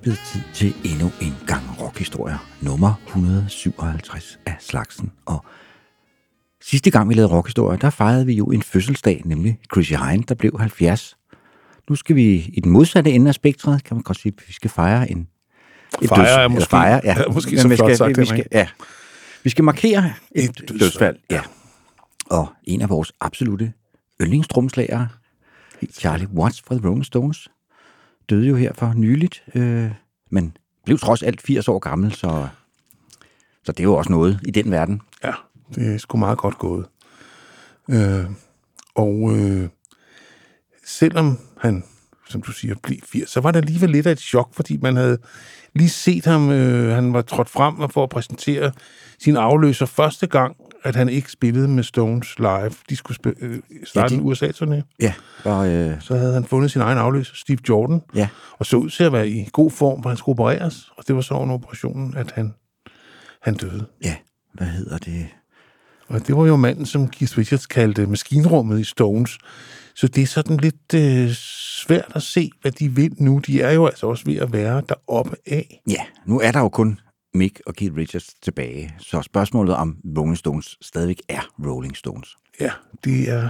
Det blevet tid til endnu en gang rockhistorier. Nummer 157 af slagsen. Og sidste gang vi lavede rockhistorier, der fejrede vi jo en fødselsdag, nemlig Chrissy Hine, der blev 70. Nu skal vi i den modsatte ende af spektret, kan man godt sige, at vi skal fejre en... et Fejre døds- er måske- fejre, ja. er måske så flot skal, sagt, vi, skal, ja. Vi skal markere et, Et et dødsfald. dødsfald, ja. Og en af vores absolute yndlingstrumslagere, Charlie Watts fra The Rolling Stones, døde jo her for nyligt, øh, men blev trods alt 80 år gammel, så, så det er jo også noget i den verden. Ja, det er sgu meget godt gået. Øh, og øh, selvom han, som du siger, blev 80, så var det alligevel lidt af et chok, fordi man havde lige set ham, øh, han var trådt frem for at præsentere sin afløser første gang, at han ikke spillede med Stones live. De skulle spille, øh, starte Ja, en de- USA-turné. Ja, og, øh, Så havde han fundet sin egen afløser, Steve Jordan, ja, og så ud til at være i god form, hvor han skulle opereres. Og det var så under operationen, at han, han døde. ja, hvad hedder det? Og det var jo manden, som Keith Richards kaldte maskinrummet i Stones. Så det er sådan lidt øh, svært at se, hvad de vil nu. De er jo altså også ved at være deroppe af. Ja, nu er der jo kun Mick og Keith Richards tilbage, så spørgsmålet om Rolling Stones stadigvæk er Rolling Stones. Ja, det er,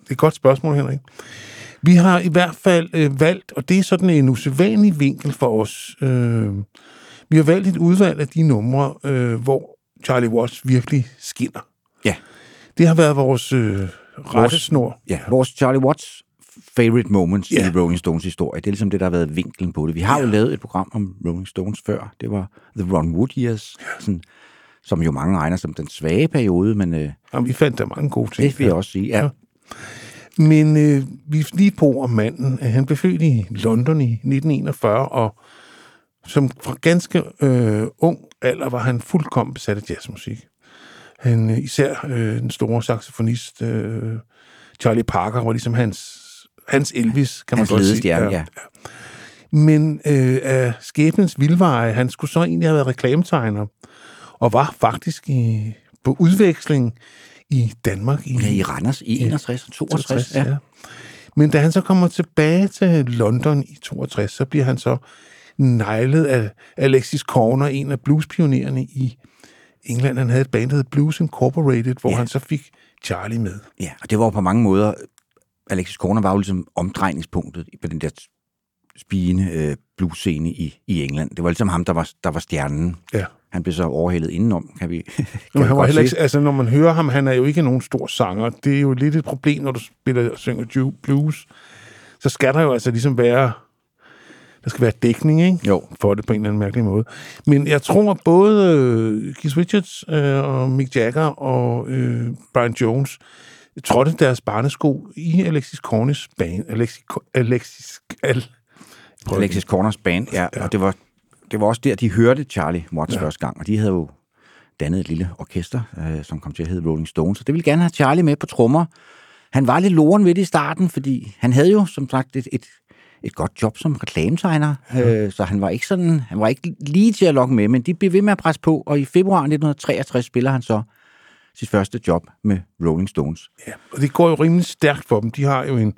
det er et godt spørgsmål, Henrik. Vi har i hvert fald øh, valgt, og det er sådan en usædvanlig vinkel for os. Øh, vi har valgt et udvalg af de numre, øh, hvor Charlie Watts virkelig skinner. Ja, Det har været vores øh, rettesnor. ja vores Charlie Watts favorite moments Ja. i Rolling Stones historie. Det er ligesom det, der har været vinklen på det. Vi har jo lavet et program om Rolling Stones før. Det var The Ron Wood Years, sådan, som jo mange regner som den svage periode, men øh, Jamen, vi fandt der mange gode ting. det vil jeg også sige. Ja, Men øh, vi lige på om manden. at Han blev født i London i 1941, og som fra ganske øh, ung alder var han fuldkommen besat af jazzmusik. Han, øh, især øh, den store saxofonist øh, Charlie Parker var ligesom hans, hans Elvis, kan man Hans godt sige. ledestjerne, ja. Men øh, af skæbnens vildveje, han skulle så egentlig have været reklametegner, og var faktisk i, på udveksling i Danmark i ja i Randers i 61 og 62. Ja. ja. Men da han så kommer tilbage til London i 62, så bliver han så neglet af Alexis Corner, en af bluespionererne i England. Han havde et band, der hed Blues Incorporated, hvor Ja. ja. han så fik Charlie med. Ja, og det var på mange måder, Alexis Korner var jo ligesom omdrejningspunktet på den der spigende øh, blues-scene i, i England. Det var ligesom ham, der var, der var stjernen. Ja. Han blev så overhældet indenom, kan vi, kan Men vi han var heller ikke, altså, når man hører ham, han er jo ikke nogen stor sanger. Det er jo lidt et problem, når du spiller og synger blues. Så skal der jo altså ligesom være... Der skal være dækning, ikke? Jo. For det på en eller anden mærkelig måde. Men jeg tror, at både øh, Keith Richards øh, og Mick Jagger og øh, Brian Jones trådte deres barnesko i Alexis Cornys band. Alexis... Alexis... Al, Prøv. Alexis Corners band, ja, ja. og det var, det var også der, de hørte Charlie Watts ja. første gang, og de havde jo dannet et lille orkester, øh, som kom til at hedde Rolling Stones, så det ville gerne have Charlie med på trommer. Han var lidt loren ved det i starten, fordi han havde jo, som sagt, et, et, et godt job som reklametegner, ja. øh, så han var ikke sådan, han var ikke lige til at lokke med, men de blev ved med at presse på, og i februar 1963 spiller han så sit første job med Rolling Stones. Ja, og det går jo rimelig stærkt for dem. De har jo en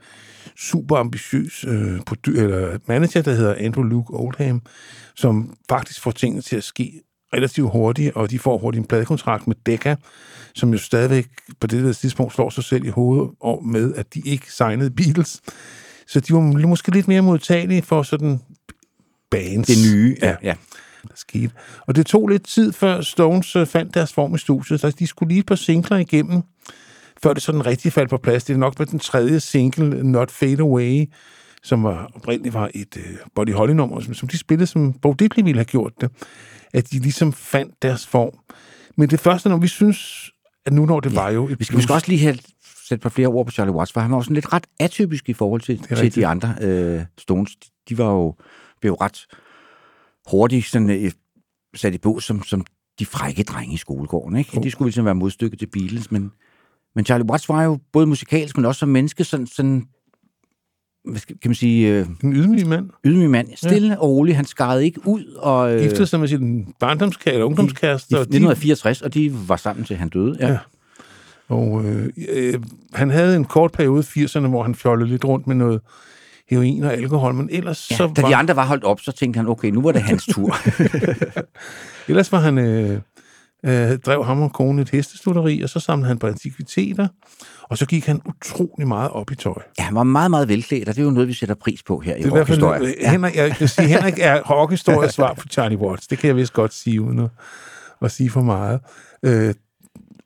super ambitiøs øh, eller manager, der hedder Andrew Luke Oldham, som faktisk får tingene til at ske relativt hurtigt, og de får hurtigt en pladekontrakt med Decca, som jo stadigvæk på det der tidspunkt slår sig selv i hovedet og med, at de ikke signede Beatles. Så de var måske lidt mere modtagelige for sådan bands. Det nye, ja. ja. Der skete. Og det tog lidt tid, før Stones øh, fandt deres form i studiet, så de skulle lige et par singler igennem, før det sådan rigtig faldt på plads. Det er nok med den tredje single, Not Fade Away, som var oprindeligt var et øh, Buddy Holly-nummer, som, som de spillede, som Bo Diddley ville have gjort det, at de ligesom fandt deres form. Men det første, når vi synes, at nu når det ja, var jo... Et vi skal måske også lige have sætte på flere ord på Charlie Watts, for han var også sådan lidt ret atypisk i forhold til, til de andre øh, Stones. De var jo, blev jo ret hurtigt sådan, øh, sat i bås som, som de frække drenge i skolegården. Ikke? Oh. De skulle ligesom være modstykke til Beatles, men, men Charlie Watts var jo både musikalsk, men også som menneske sådan, sådan hvad skal, kan man sige... Øh, en ydmyg mand. Ydmyg mand. Stille ja. og rolig. Han skarede ikke ud. Og, øh, Giftede sig med sin barndomskæreste, ungdomskæreste. I, i 1964, og de var sammen til han døde. Ja. ja. Og øh, øh, han havde en kort periode i 80'erne, hvor han fjollede lidt rundt med noget heroin og alkohol, men ellers ja, så Da var... de andre var holdt op, så tænkte han, okay, nu var det hans tur. ellers var han... Øh, øh, drev ham og kone et hestestutteri, og så samlede han på antikviteter, og så gik han utrolig meget op i tøj. Ja, han var meget, meget velklædt, og det er jo noget, vi sætter pris på her i rockhistorien. Ja. Henrik, jeg kan sige, Henrik er rockhistoriens svar på Charlie Watts. Det kan jeg vist godt sige, uden at, at sige for meget. Øh,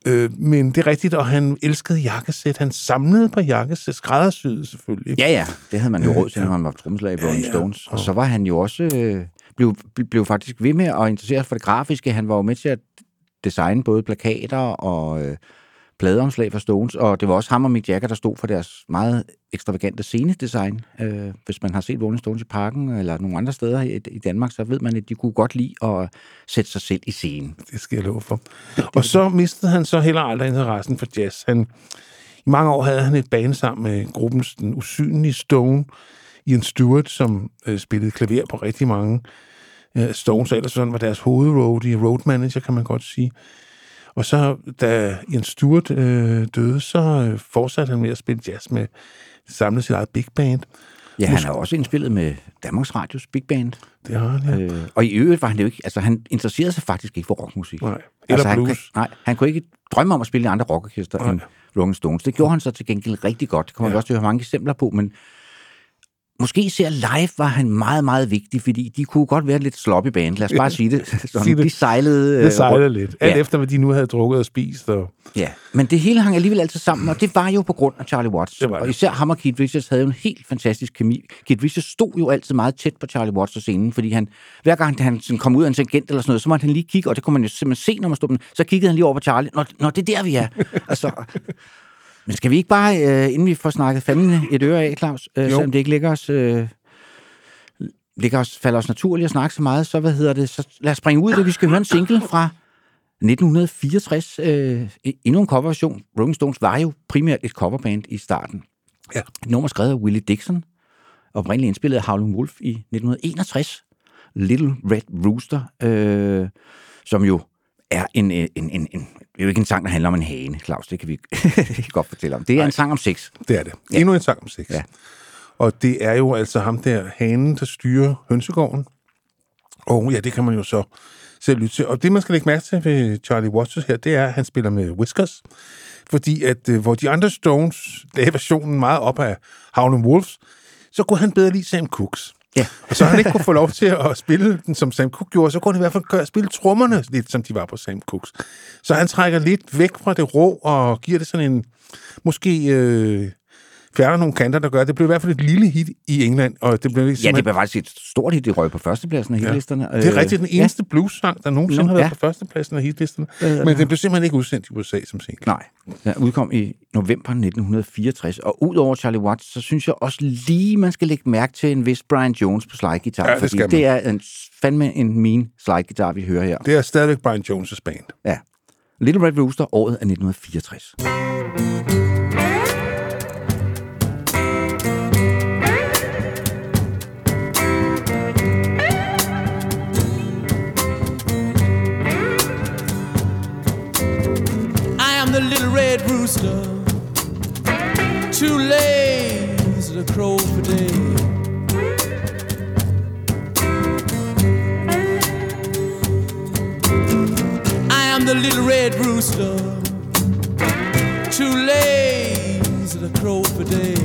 Øh, men det er rigtigt, og han elskede jakkesæt. Han samlede på jakkesæt, skræddersyede selvfølgelig. Ja, ja. Det havde man jo råd til, når man var trommeslager i Rolling ja, ja. Stones. Og så var han jo også... Øh, blev, blev faktisk ved med at interessere sig for det grafiske. Han var jo med til at designe både plakater og øh, pladeomslag for Stones, og det var også ham og Mick Jagger, der stod for deres meget ekstravagante scenedesign. Øh, hvis man har set Rolling Stones i parken eller nogle andre steder i, i Danmark, så ved man, at de kunne godt lide at sætte sig selv i scenen. Det skal jeg love for. Og så mistede han så heller aldrig interessen for jazz. Han, I mange år havde han et band sammen med gruppens Den Usynlige Stone, Ian Stewart, som øh, spillede klaver på rigtig mange øh, Stones, ellers sådan var deres hovedroadie, road manager, kan man godt sige. Og så, da Jens Stewart øh, døde, så øh, fortsatte han med at spille jazz med samlet sit eget big band. Ja, han har også indspillet med Danmarks Radios Big Band. Det har han, ja. Øh, og i øvrigt var han jo ikke... Altså, han interesserede sig faktisk ikke for rockmusik. Nej, eller altså, blues. Han, nej, han kunne ikke drømme om at spille i andre rockorkester end Rolling Stones. Det gjorde han så til gengæld rigtig godt. Det kommer ja. vi også til at have mange eksempler på, men Måske især live var han meget, meget vigtig, fordi de kunne godt være lidt sloppy band. Lad os bare sige det. Sådan, sige det. De sejlede... Det øh, sejlede lidt. Alt ja. efter, hvad de nu havde drukket og spist. Og... Ja, men det hele hang alligevel altid sammen, og det var jo på grund af Charlie Watts. Det det. Og især ham og Keith Richards havde jo en helt fantastisk kemi. Keith Richards stod jo altid meget tæt på Charlie Watts på scenen, fordi han, hver gang han sådan kom ud af en tangent eller sådan noget, så måtte han lige kigge, og det kunne man jo simpelthen se, når man stod Så kiggede han lige over på Charlie. Nå, nå det er der, vi er. altså, men skal vi ikke bare, øh, inden vi får snakket fandme et øre af, Claus, øh, selvom det ikke ligger os... Øh, ligger os, falder os naturligt at snakke så meget, så hvad hedder det, så lad os springe ud det. Vi skal høre en single fra 1964. Øh, endnu en coverversion. Rolling Stones var jo primært et coverband i starten. Ja. Et nummer skrevet af Willie Dixon, oprindeligt indspillet af Howlin' Wolf i 1961. Little Red Rooster, øh, som jo er en, en, en, en, det er jo ikke en sang, der handler om en hane, Claus, det kan vi godt fortælle om. Det er Nej, en sang om sex. Det er det. Ja. Endnu en sang om sex. Ja. Og det er jo altså ham der, hanen, der styrer hønsegården. Og ja, det kan man jo så selv lytte til. Og det, man skal lægge mærke til ved Charlie Watts her, det er, at han spiller med Whiskers. Fordi at, øh, hvor de andre Stones lagde versionen meget op af Howlin' Wolves, så kunne han bedre lide Sam Cooks. Ja. Og så han ikke kunne få lov til at spille den, som Sam Cooke gjorde, så kunne han i hvert fald spille trommerne lidt, som de var på Sam Cooks. Så han trækker lidt væk fra det rå og giver det sådan en, måske øh, fjerner nogle kanter, der gør, det blev i hvert fald et lille hit i England. Og det blev ja, det blev faktisk et stort hit, det røg på førstepladsen af hitlisterne. Ja. Det er rigtigt den eneste ja. blues-sang, der nogensinde Nå, har været ja. på førstepladsen af hitlisterne. Øh, Men det blev simpelthen ikke udsendt i USA som single. Nej, den udkom i november 1964. Og udover Charlie Watts, så synes jeg også lige, man skal lægge mærke til en vis Brian Jones på slide-guitar. Ja, det fordi det er en, fandme en mean slide-guitar, vi hører her. Det er stadigvæk Brian Jones' band. Ja. Little Red Rooster, året af 1964. Red rooster, too lazy to crow for day. I am the little red rooster, too lazy to crow for day.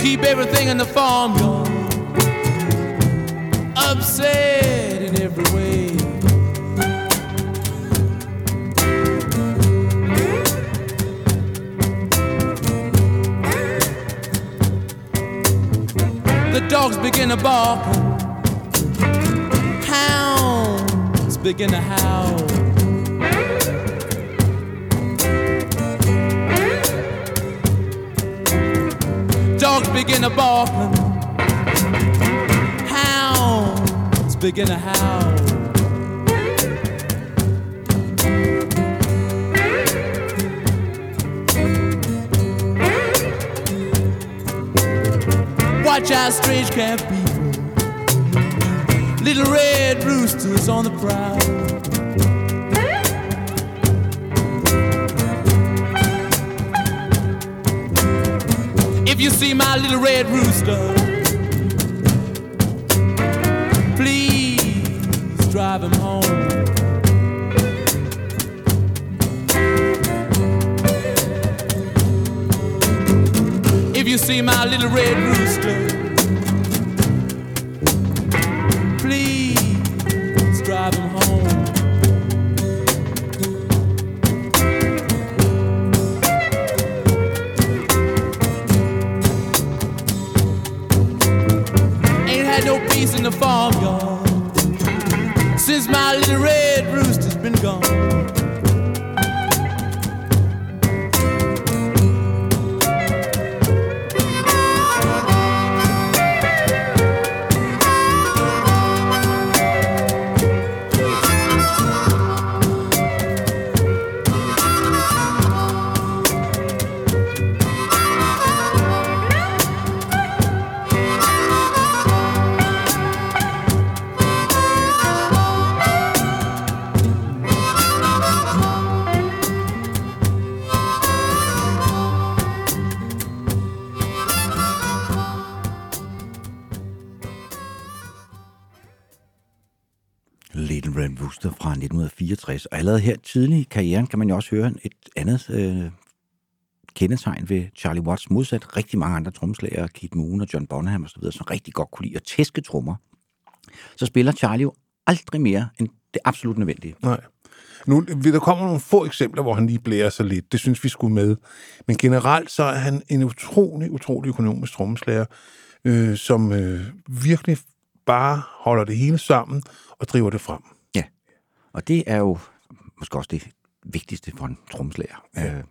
keep everything in the farmyard upset in every way. The dogs begin to bark, hounds begin to howl. Dogs begin to bark. Begin to howl. Watch out, strange camp people. Little red roosters on the prowl. If you see my little red rooster, tidlig i karrieren kan man jo også høre et andet øh, kendetegn ved Charlie Watts, modsat rigtig mange andre trommeslagere, Keith Moon og John Bonham osv., som rigtig godt kunne lide at tæske trommer. Så spiller Charlie jo aldrig mere end det absolut nødvendige. Nej. Nu, der kommer nogle få eksempler, hvor han lige blærer sig lidt. Det synes vi skulle med. Men generelt så er han en utrolig, utrolig økonomisk trommeslager, øh, som øh, virkelig bare holder det hele sammen og driver det frem. Ja, og det er jo måske også det vigtigste for en trommeslager. Ja. Øh,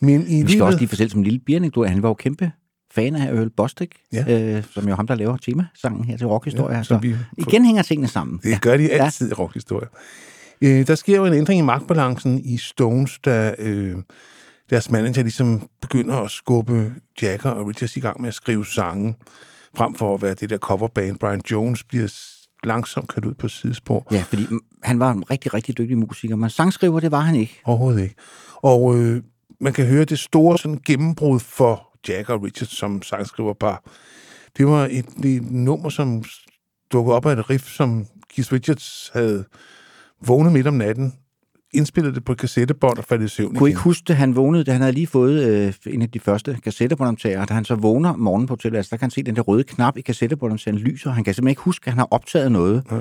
Men i vi skal livet, også lige fortælle som en lille bianekdote, han var jo kæmpe fan af Earl Bostic, Ja. øh, som jo ham, der laver temasangen her til rockhistorie. Ja, Ja, så vi- igen hænger tingene sammen. det gør de altid i rockhistorie. Øh, der sker jo en ændring i magtbalancen i Stones, da øh, deres manager ligesom begynder at skubbe Jagger og Richards i gang med at skrive sange, frem for at være det der coverband. Brian Jones bliver langsomt kørt ud på sidespor. Ja, fordi han var en rigtig, rigtig dygtig musiker, men sangskriver, det var han ikke. Overhovedet ikke. Og øh, man kan høre det store sådan, gennembrud for Jagger og Richards som sangskriverpar. Det var et, et nummer, som dukkede op af et riff, som Keith Richards havde vågnet midt om natten, indspillede det på et kassettebånd og faldt i søvn Kunne igen. ikke huske det, han vågnede, da han havde lige fået øh, en af de første kassettebåndoptager, da han så vågner morgenen på tilværelsen, der kan han se den der røde knap i kassettebåndoptageren lyser, han kan simpelthen ikke huske, at han har optaget noget. Nej.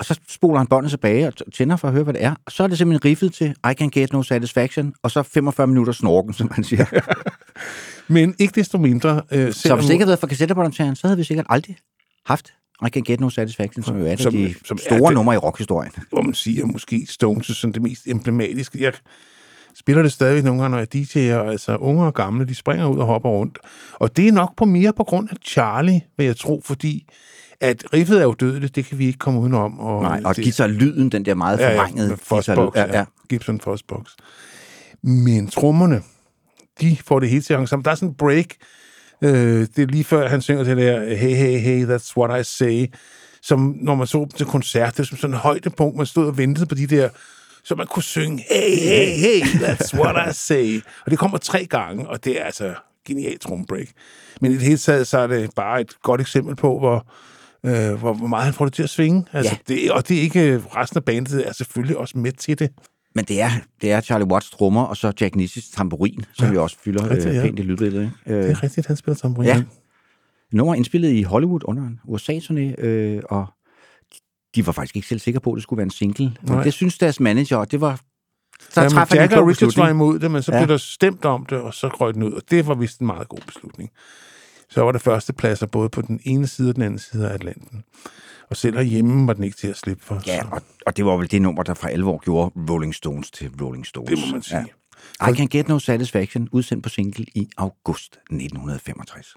Og så spoler han båndet tilbage og tænder for at høre, hvad det er. Og så er det simpelthen riffet til I Can Get No Satisfaction, og så 45 minutter snorken, som man siger. Men ikke desto mindre... Øh, så hvis det ikke havde været for kassettebåndoptageren, så havde vi sikkert aldrig haft I Can Get No Satisfaction, som jo er Som- de som er store det- numre i rockhistorien. hvor man siger, måske Stones er sådan det mest emblematiske. Jeg spiller det stadigvæk nogle gange, når jeg DJ'er, altså unge og gamle, de springer ud og hopper rundt. Og det er nok på mere på grund af Charlie, vil jeg tro, fordi at riffet er jo dødeligt, det kan vi ikke komme udenom. Og Nej, og det, guitar-lyden, den der meget ja, ja, forvrængede med Fossbox, ja, ja. Gibson Fossbox. Men trommerne, de får det hele til at sammen. Der er sådan en break, øh, det er lige før han synger det der, hey, hey, hey, that's what I say, som når man så dem til koncert, det er som sådan et højdepunkt, man stod og ventede på de der, så man kunne synge, hey, hey, hey, that's what I say. Og det kommer tre gange, og det er altså genialt trommebreak. Men i det hele taget, så er det bare et godt eksempel på, hvor, øh, hvor, meget han får det til at svinge. Altså, Ja. det, og det er ikke, resten af bandet er selvfølgelig også med til det. Men det er, det er Charlie Watts trommer, og så Jack Nissis tamburin, som Ja, jo også fylder rigtigt, øh, ja. pænt i lydbilledet. ikke? Det Øh, er rigtigt, han spiller tamburin. Ja. nummer indspillet i Hollywood under en USA-turné, øh, og de var faktisk ikke selv sikre på, at det skulle være en single. Men Nej. det synes deres manager, og det var... Så Jamen, træffer Jack og Richards var imod det, men så Ja. blev der stemt om det, og så røg den ud, og det var vist en meget god beslutning. så var der førstepladser både på den ene side og den anden side af Atlanten. Og selv herhjemme var den ikke til at slippe for. Ja, og, og det var vel det nummer, der fra alvor gjorde Rolling Stones til Rolling Stones. det må man sige. Ja. I Can Get No Satisfaction, udsendt på single i august 1965.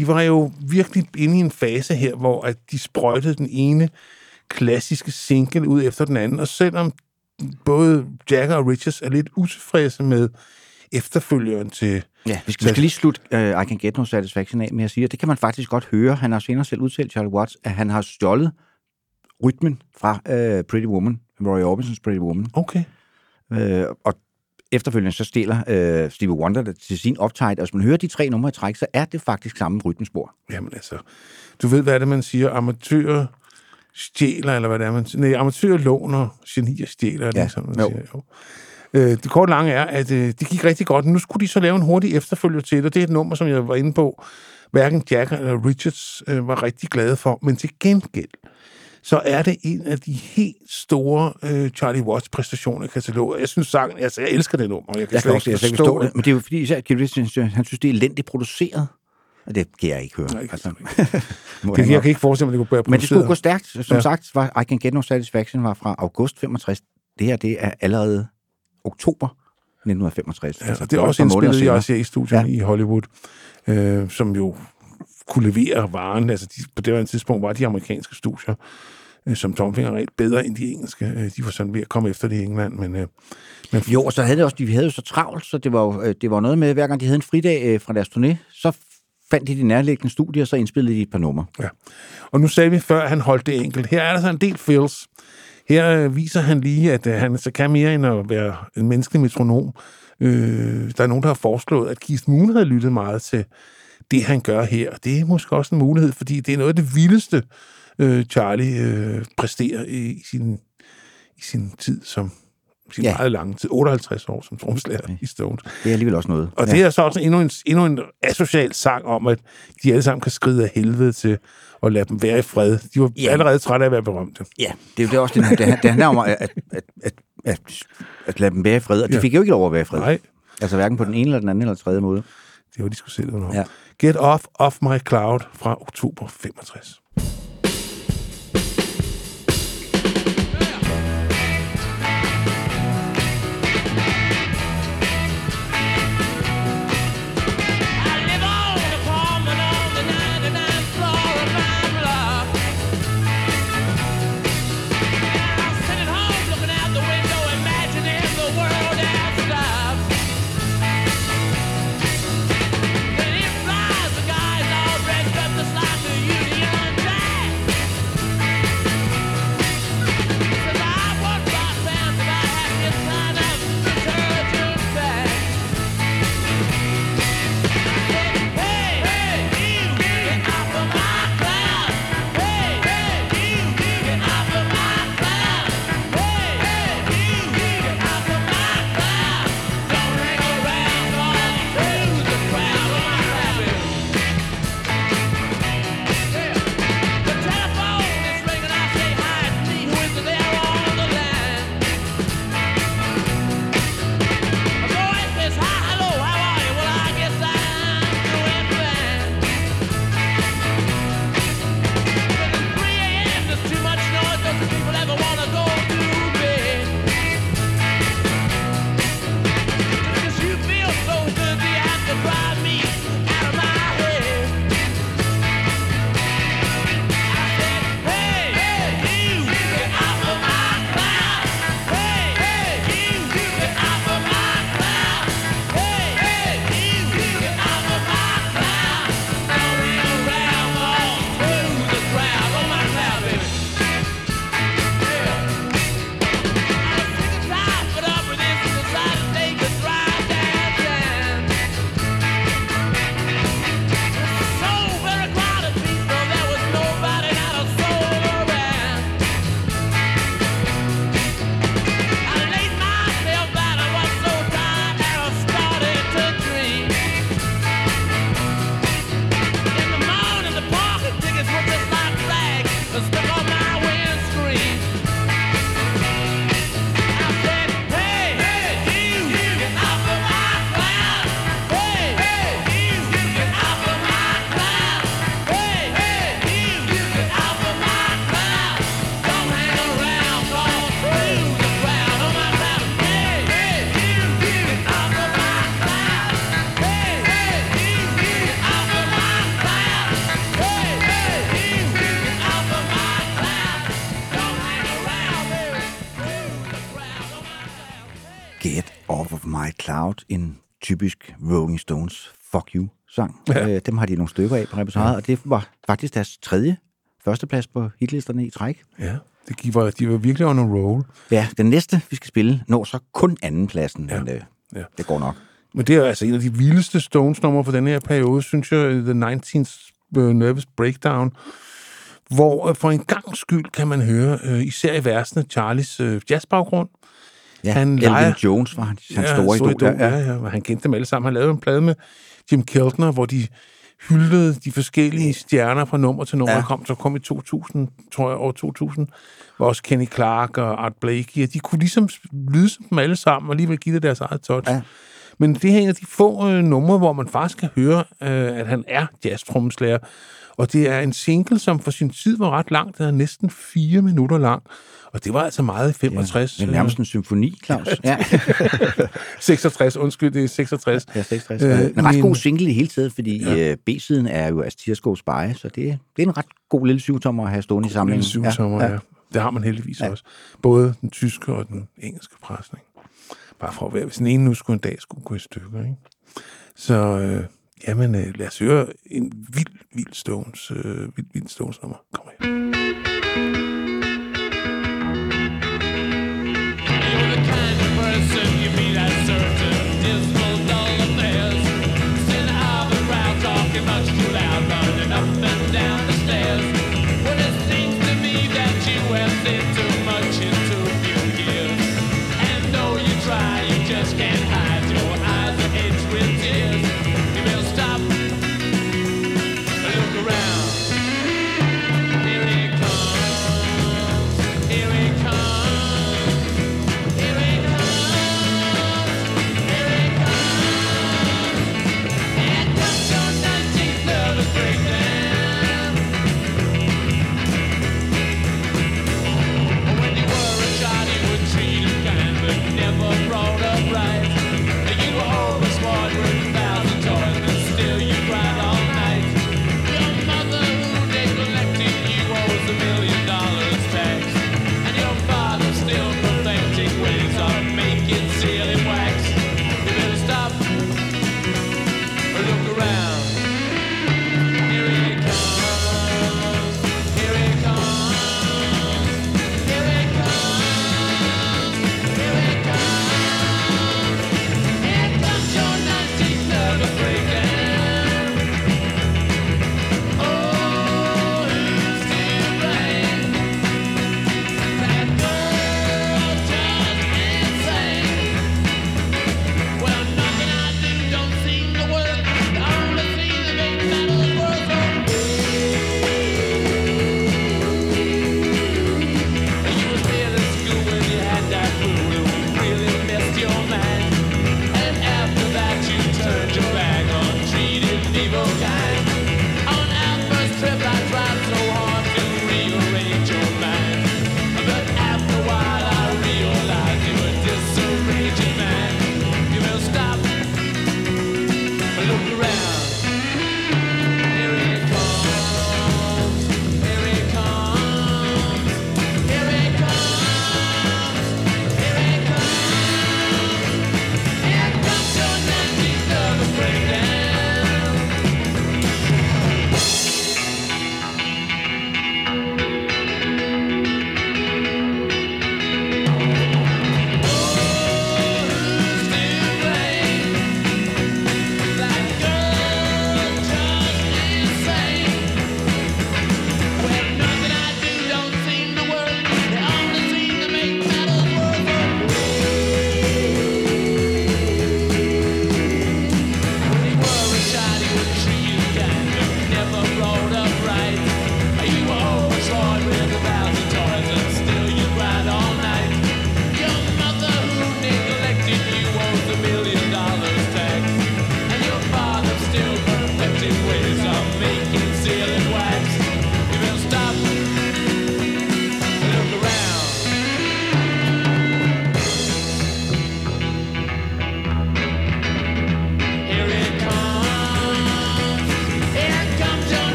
de var jo virkelig inde i en fase her, hvor at de sprøjtede den ene klassiske single ud efter den anden, og selvom både Jagger og Richards er lidt utilfredse med efterfølgeren til... Ja, vi skal, vi skal lige slutte uh, I Can Get No Satisfaction af med at sige, at det kan man faktisk godt høre. Han har senere selv udtalt, Charlie Watts, at han har stjålet rytmen fra uh, Pretty Woman, Roy Orbisons Pretty Woman. Okay. Uh, og efterfølgende så stiller uh, Stevie Wonder det til sin optaget. Og hvis man hører de tre numre i træk, så er det faktisk samme rytmespor. Jamen altså, du ved, hvad er det, man siger? Amatører stjæler, eller hvad det er, man siger? Nej, amatører låner, genier stjæler, er det Ja, ikke sådan, man jo. siger? Jo. Øh, det korte lange er, at øh, det gik rigtig godt. Nu skulle de så lave en hurtig efterfølger til det, og det er et nummer, som jeg var inde på, hverken Jagger eller Richards øh, var rigtig glade for. Men til gengæld, så er det en af de helt store øh, Charlie Watts præstationer i kataloget. Jeg synes sangen, altså jeg elsker det nummer. Jeg kan Jeg slet kan også ikke jeg kan ikke forstå forstå det. Men det er jo fordi, især Keith han synes, det er elendigt produceret. Og det kan jeg ikke høre. Nej, altså, det må Det, jeg kan ikke forestille mig, at det kunne være Men det skulle gå produceret. stærkt. Som Ja. sagt, var I Can Get No Satisfaction var fra august 65. Det her, det er allerede oktober 1965. Ja, og det er også indspillet i RCA-studiet ja. Ja. i Hollywood, øh, som jo kunne levere varen. Altså, de, på det her tidspunkt var de amerikanske studier, øh, som tomfinger rent bedre end de engelske. Øh, de var sådan ved at komme efter det i England, men, øh, men Jo, og så havde det også, de havde jo så travlt, så det var jo det var noget med, hver gang de havde en fridag fra deres turné, så fandt de de nærliggende studier, så indspillede de et par numre. Ja. Og nu sagde vi før, at han holdt det enkelt. Her er der så en del fills. Her viser han lige, at han så kan mere end at være en menneskelig metronom. Øh, der er nogen, der har foreslået, at Keith Moon havde lyttet meget til det, han gør her. Det er måske også en mulighed, fordi det er noget af det vildeste, øh, Charlie øh, præsterer i sin, i sin tid som sin ja. Meget lange tid. 58 år som tromslager i Stones. Det er alligevel også noget. Og ja. det er så også endnu en, endnu en asocial sang om, at de alle sammen kan skride af helvede til at lade dem være i fred. De var ja. Allerede trætte af at være berømte. Ja, det er jo det også, det, det, det handler om at, at, at, at, at, at lade dem være i fred, og de Ja. fik jo ikke lov at være i fred. Nej, Altså hverken på den ene eller den anden eller tredje måde. Det var de skulle selv om. Ja. Get Off Off My Cloud fra oktober 65. Fuck You-sang. Ja. Ja. Øh, dem har de nogle stykker af på repertoiret, ja. og det var faktisk deres tredje førsteplads på hitlisterne i træk. Ja, det de var, de var virkelig on a roll. Ja, den næste, vi skal spille, når så kun andenpladsen, Ja. ja. men øh, Ja. ja. det går nok. Men det er altså en af de vildeste Stones-numre for den her periode, synes jeg, The 19th Nervous Breakdown, hvor øh, for en gang skyld kan man høre, øh, især i versene, Charlies øh, jazzbaggrund. Ja, Han Elvin leger- Jones var hans, hans store idol. idol. Ja, ja. ja. Han kendte dem alle sammen. Han lavede en plade med Jim Keltner, hvor de hyldede de forskellige stjerner fra nummer til nummer. Ja. Kom, så kom i 2000, tror jeg, år 2000, hvor også Kenny Clark og Art Blakey, og de kunne ligesom lyde som dem alle sammen, og alligevel give det deres eget touch. Ja. Men det her er en af de få øh, numre, hvor man faktisk kan høre, øh, at han er jazztrommeslager. Og det er en single, som for sin tid var ret lang. Den er næsten fire minutter lang. Og det var altså meget i 65. Det er nærmest en symfoni, Claus. Ja, 66, undskyld, det er 66. ja 66. Øh, Øh, en ret men- god single i hele taget, fordi ja. øh, B-siden er jo Astirskos Beje, så det, det er en ret god lille syvtommer at have stående i samlingen. Lille syvtommer, ja, ja. Det har man heldigvis ja. også. Både den tyske og den engelske presning. Bare for at være, hvis den ene nu skulle en dag skulle gå i stykker. Ikke? Så øh, jamen, øh, lad os høre en vild, vild Stones, øh, vild, vild Stones nummer. Kom her.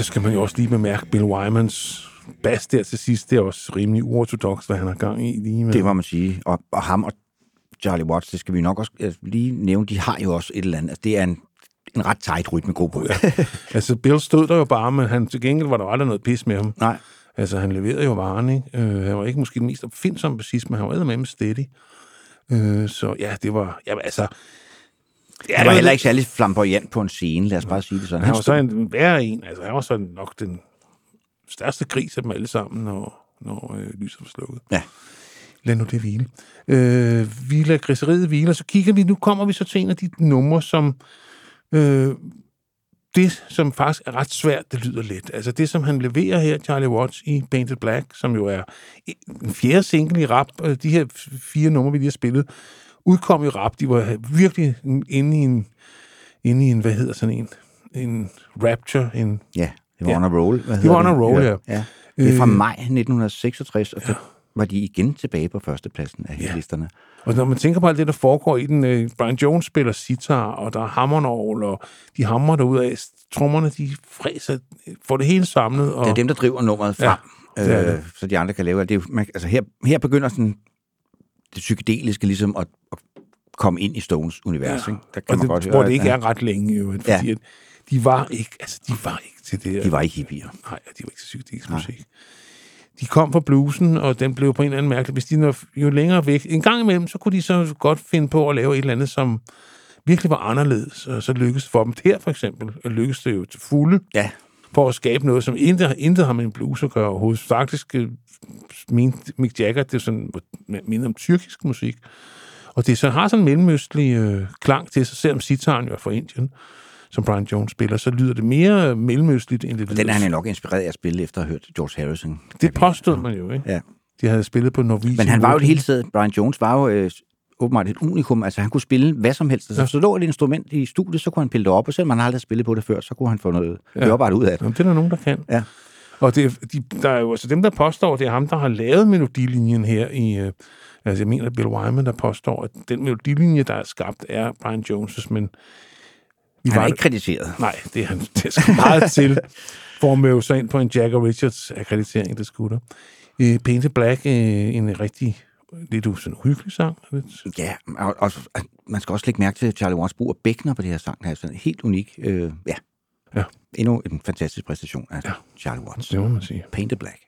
Så skal man jo også lige bemærke Bill Wymans bas der til sidst. Det er også rimelig uortodox, hvad han har gang i lige med. Det må man sige. Og, og ham og Charlie Watts, det skal vi nok også altså, lige nævne, de har jo også et eller andet. Altså, det er en, en ret tight rytmegruppe. Ja. Altså, Bill stod der jo bare, men han, til gengæld var der aldrig noget pis med ham. Nej, Altså, han leverede jo varen, ikke? Øh, han var ikke måske den mest opfindsomme bassist, men han var med steady. Øh, så ja, det var... Ja, altså, Han var heller ikke særlig flamboyant på en scene, lad os bare sige det sådan. Han Han var så en værre en. Altså, han var så nok den største gris af dem alle sammen, når, når øh, lyset var slukket. Ja. Lad nu det hvile. Øh, vi lader griseriet hvile, og så kigger vi, nu kommer vi så til en af de numre, som øh, det, som faktisk er ret svært, det lyder let. Altså det, som han leverer her, Charlie Watts, i Painted Black, som jo er en fjerde single i rap, øh, de her fire numre, vi lige har spillet, udkom i rap. De var virkelig inde i en, inde i en hvad hedder sådan en, en rapture, en Ja, det var Ja. on a roll. Hvad Det var on a roll, ja. ja. Det er fra Øh, maj 1966, og så var de igen tilbage på førstepladsen af Ja. listerne. Og når man tænker på alt det, der foregår i den, øh, Brian Jones spiller sitar, og der er hammernål, og de hammer derud af, trommerne, de fræser, får det hele samlet. Og, Det er dem, der driver nummeret frem, Ja, øh, det. så de andre kan lave alt. det. er Man, altså her, her begynder sådan det psykedeliske ligesom at, at komme ind i Stones univers. Ja. Ikke? Der kan og man det, godt høre, hvor det at- ikke er ret længe, jo, fordi Ja. at de var ikke, altså, de var ikke til det. De var ikke hippier. Nej, de var ikke til psykedelisk musik. De kom fra bluesen, og den blev på en eller anden mærkelig... Hvis de når jo længere væk... En gang imellem, så kunne de så godt finde på at lave et eller andet, som virkelig var anderledes, og så lykkedes det for dem. Her for eksempel lykkedes det jo til fulde Ja, for at skabe noget, som intet, intet har med en blues at gøre overhovedet. Faktisk øh, mente Mick Jagger, det er sådan, minder om tyrkisk musik. Og det så har sådan en mellemøstlig øh, klang til sig, selvom sitaren jo er fra Indien, som Brian Jones spiller, så lyder det mere mellemøstligt, end det den er han jo nok inspireret af at spille efter at have hørt George Harrison. Det påstod man jo, ikke? Ja. De havde spillet på Norwegian. Men han var jo et Wood. hele taget, Brian Jones var jo øh, åbenbart et unikum, altså han kunne spille hvad som helst. Altså, Ja. så lå et instrument i studiet, så kunne han pille det op, og selvom han aldrig havde spillet på det før, så kunne han få noget ja. hørbart ud af det. Jamen, det er der nogen, der kan. Ja. Og det, er- de, der er jo altså dem, der påstår, det er ham, der har lavet melodilinjen her i... Øh, altså, jeg mener, Bill Wyman, der påstår, at den melodilinje, der er skabt, er Brian Jones' men... Vi Han er var- ikke kritiseret. Nej, det er han det skal meget til for at møve sig ind på en Jagger Richards akkreditering, det skulle der. Øh, Painted Black, øh, en rigtig lidt sådan uhyggelig sang. Lidt. Ja, og, og man skal også lægge mærke til Charlie Watts brug af bækkener på det her sang. Det er sådan helt unik. Øh, ja. Ja. Endnu en fantastisk præstation af Ja. Charlie Watts. Det må man sige. Painted Black.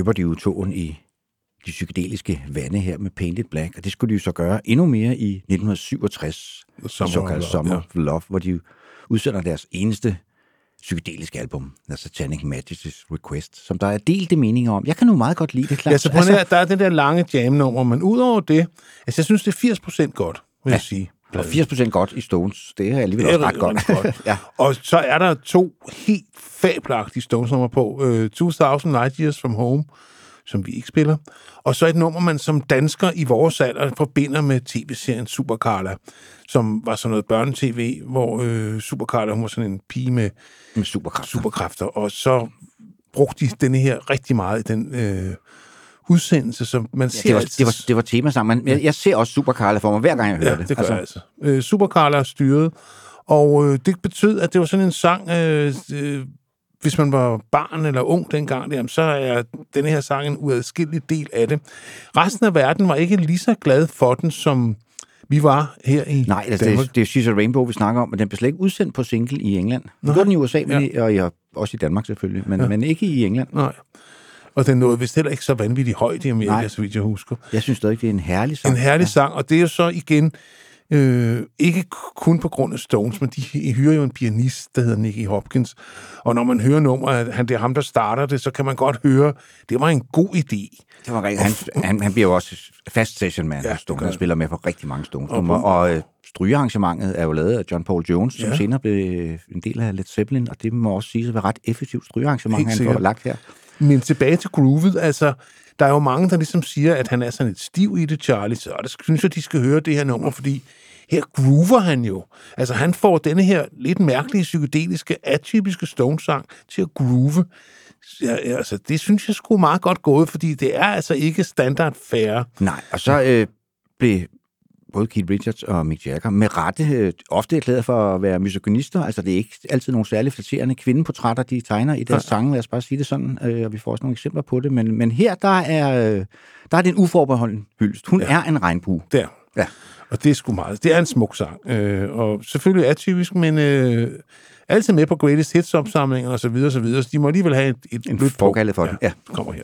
Døber de jo togen i de psykedeliske vande her med Painted Black, og det skulle de jo så gøre endnu mere i 1967, Summer Summer of såkaldt Love, Summer ja. of Love, hvor de udsender deres eneste psykedeliske album, The Satanic Majesty's Request, som der er delte meninger om. Jeg kan nu meget godt lide det, klart. Ja, så på altså, der er det der lange jam-nummer, men udover det, altså jeg synes, det er 80% godt, vil ja. jeg sige. Og 80% godt i Stones, det er alligevel Det er også ret godt. ja. Og så er der to helt fabelagtige Stones-nummer på. Øh, 2000 Light Years From Home, som vi ikke spiller. Og så et nummer, man som dansker i vores alder forbinder med tv-serien Super Carla, som var sådan noget børnetv, hvor øh, Super Carla, hun var sådan en pige med Med superkraft. superkræfter. Og så brugte de denne her rigtig meget i den øh, udsendelse, som man ser Det var, altid- det, var, det var temasang, men jeg, jeg ser også Super Carla for mig, hver gang jeg hører Ja, det. det gør altså. jeg altså. Øh, Super Carla er styret, og øh, det betød, at det var sådan en sang, øh, øh, hvis man var barn eller ung dengang, jamen, så er denne her sang en uadskillelig del af det. Resten af verden var ikke lige så glad for den, som vi var her i Nej, altså, Danmark. det, det er a Rainbow, vi snakker om, men den blev slet ikke udsendt på single i England. Det gjorde den i USA, men i, og i, også i Danmark selvfølgelig, men, ja. men ikke i England. Nej. Og den nåede vist heller ikke så vanvittigt højt i Amerika, Nej. så vidt jeg husker. Jeg synes stadig, det er en herlig sang. En herlig sang, og det er jo så igen, øh, ikke kun på grund af Stones, men de hyrer jo en pianist, der hedder Nicky Hopkins. Og når man hører nummeret, han, det er ham, der starter det, så kan man godt høre, det var en god idé. Det var rigtigt. Han, han, han bliver jo også fast session man Ja, ja, Stones. Han spiller med på rigtig mange Stones. Og Og, øh, strygearrangementet er jo lavet af John Paul Jones, som Ja. ja. senere blev en del af Led Zeppelin, og det må også sige at være ret effektivt strygearrangement, han får lagt her. Men tilbage til groovet, altså, der er jo mange, der ligesom siger, at han er sådan lidt stiv i det, Charlie, så det synes jeg, de skal høre det her nummer, fordi her groover han jo. Altså, han får denne her lidt mærkelige, psykedeliske, atypiske Stones-sang til at groove. Ja, altså, det synes jeg skulle meget godt gået, fordi det er altså ikke standard færre. Nej, og så øh, blev både Keith Richards og Mick Jagger med rette øh, ofte erklæret for at være misogynister. Altså, det er ikke altid nogle særligt flatterende kvindeportrætter, de tegner i deres sange, lad os bare sige det sådan, øh, og vi får også nogle eksempler på det. Men, men her, der er, øh, der er det en uforbeholden hyldest. Hun ja. er en regnbue. Der. Ja. Og det er sgu meget. Det er en smuk sang. Øh, og selvfølgelig atypisk, men øh, altid med på Greatest Hits-opsamlinger og så videre, så videre. Så de må alligevel have et, et En forkaldet for ja, den, ja. det kommer her.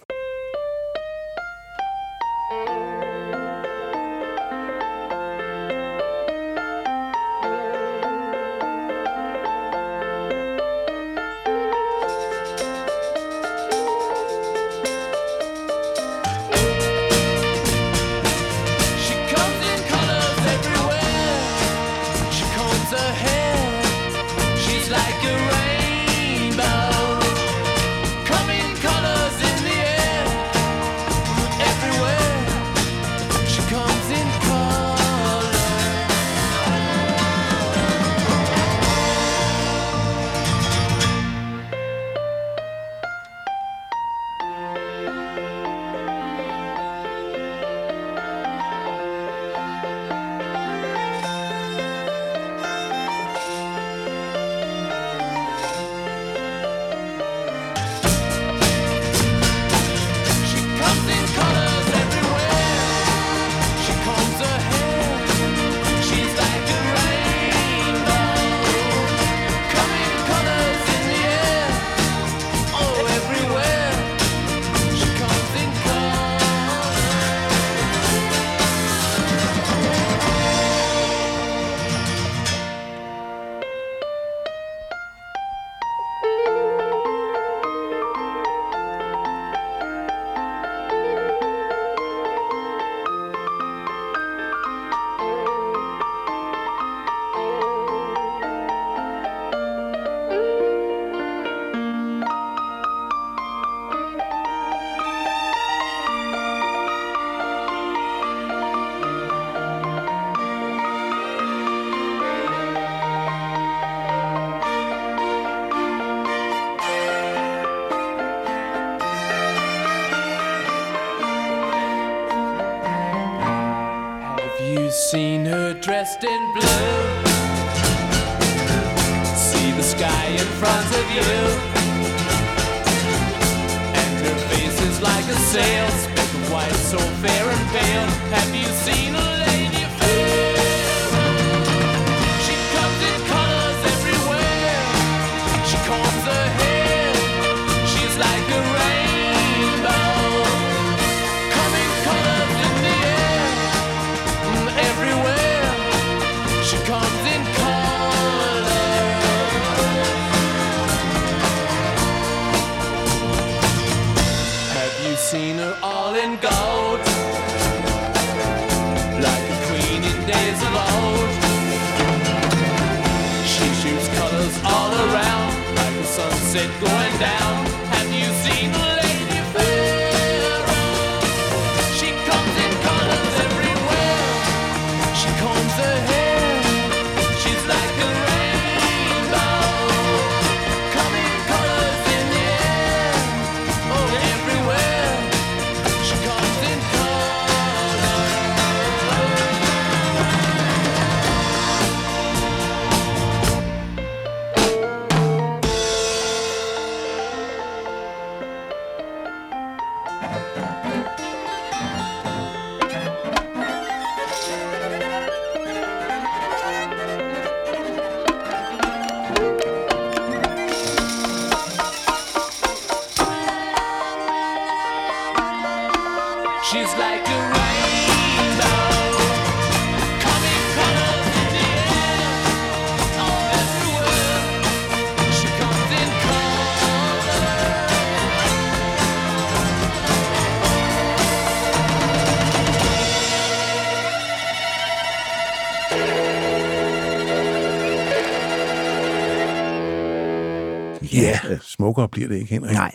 Smukkere bliver det ikke, Henrik. Nej.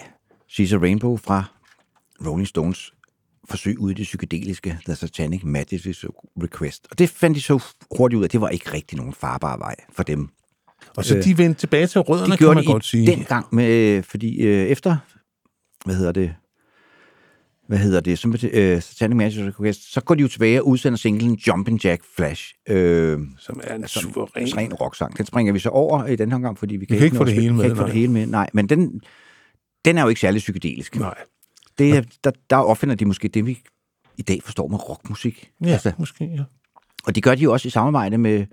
She's a Rainbow fra Rolling Stones forsøg ude i det psykedeliske, The Satanic Majesty's Request. Og det fandt de så hurtigt ud af, at det var ikke rigtig nogen farbar vej for dem. Og så de vendte tilbage til rødderne, De kan gjorde man det godt sige. den gang, med, fordi øh, efter, hvad hedder det, hvad hedder det, som, øh, Satanic Majesty's Request, så går de jo tilbage og udsender singlen Jumpin' Jack Flash. Øh, Som er en som suveræn. en ren rocksang. Den springer vi så over i den her gang, fordi vi kan, kan ikke nå få det hele kan med, ikke få det hele med. Nej, men den, den er jo ikke særlig psykedelisk. Nej. Det, er- der, der opfinder de måske det, vi i dag forstår med rockmusik. Ja, altså. måske, ja. Og det gør de jo også i samarbejde med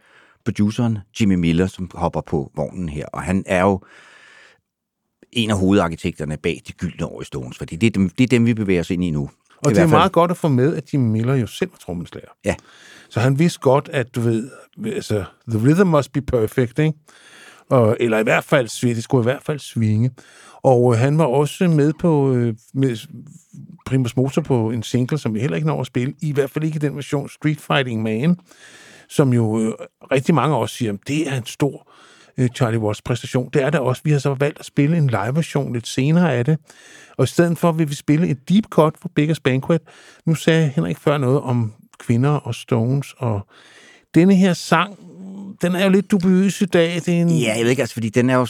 produceren Jimmy Miller, som hopper på vognen her. Og han er jo en af hovedarkitekterne bag de gyldne år i Stones, fordi det er dem, det er dem vi bevæger os ind i nu. Og I det er meget godt at få med, at Jimmy Miller jo selv var trommeslager. Ja. Så han vidste godt, at du ved, altså, the rhythm must be perfect, ikke? Og, eller i hvert fald, svi- det skulle i hvert fald svinge. Og øh, han var også med på øh, med Primus Motor på en single, som vi heller ikke når at spille, i hvert fald ikke i den version Street Fighting Man, som jo øh, rigtig mange også siger, det er en stor øh, Charlie Watts præstation. Det er det også. Vi har så valgt at spille en live-version lidt senere af det. Og i stedet for vil vi spille et deep cut for Beggars Banquet. Nu sagde Henrik før noget om kvinder og Stones, og denne her sang, den er jo lidt dubiøs i dag. Det er en, Ja, jeg ved ikke, altså, fordi den er jo,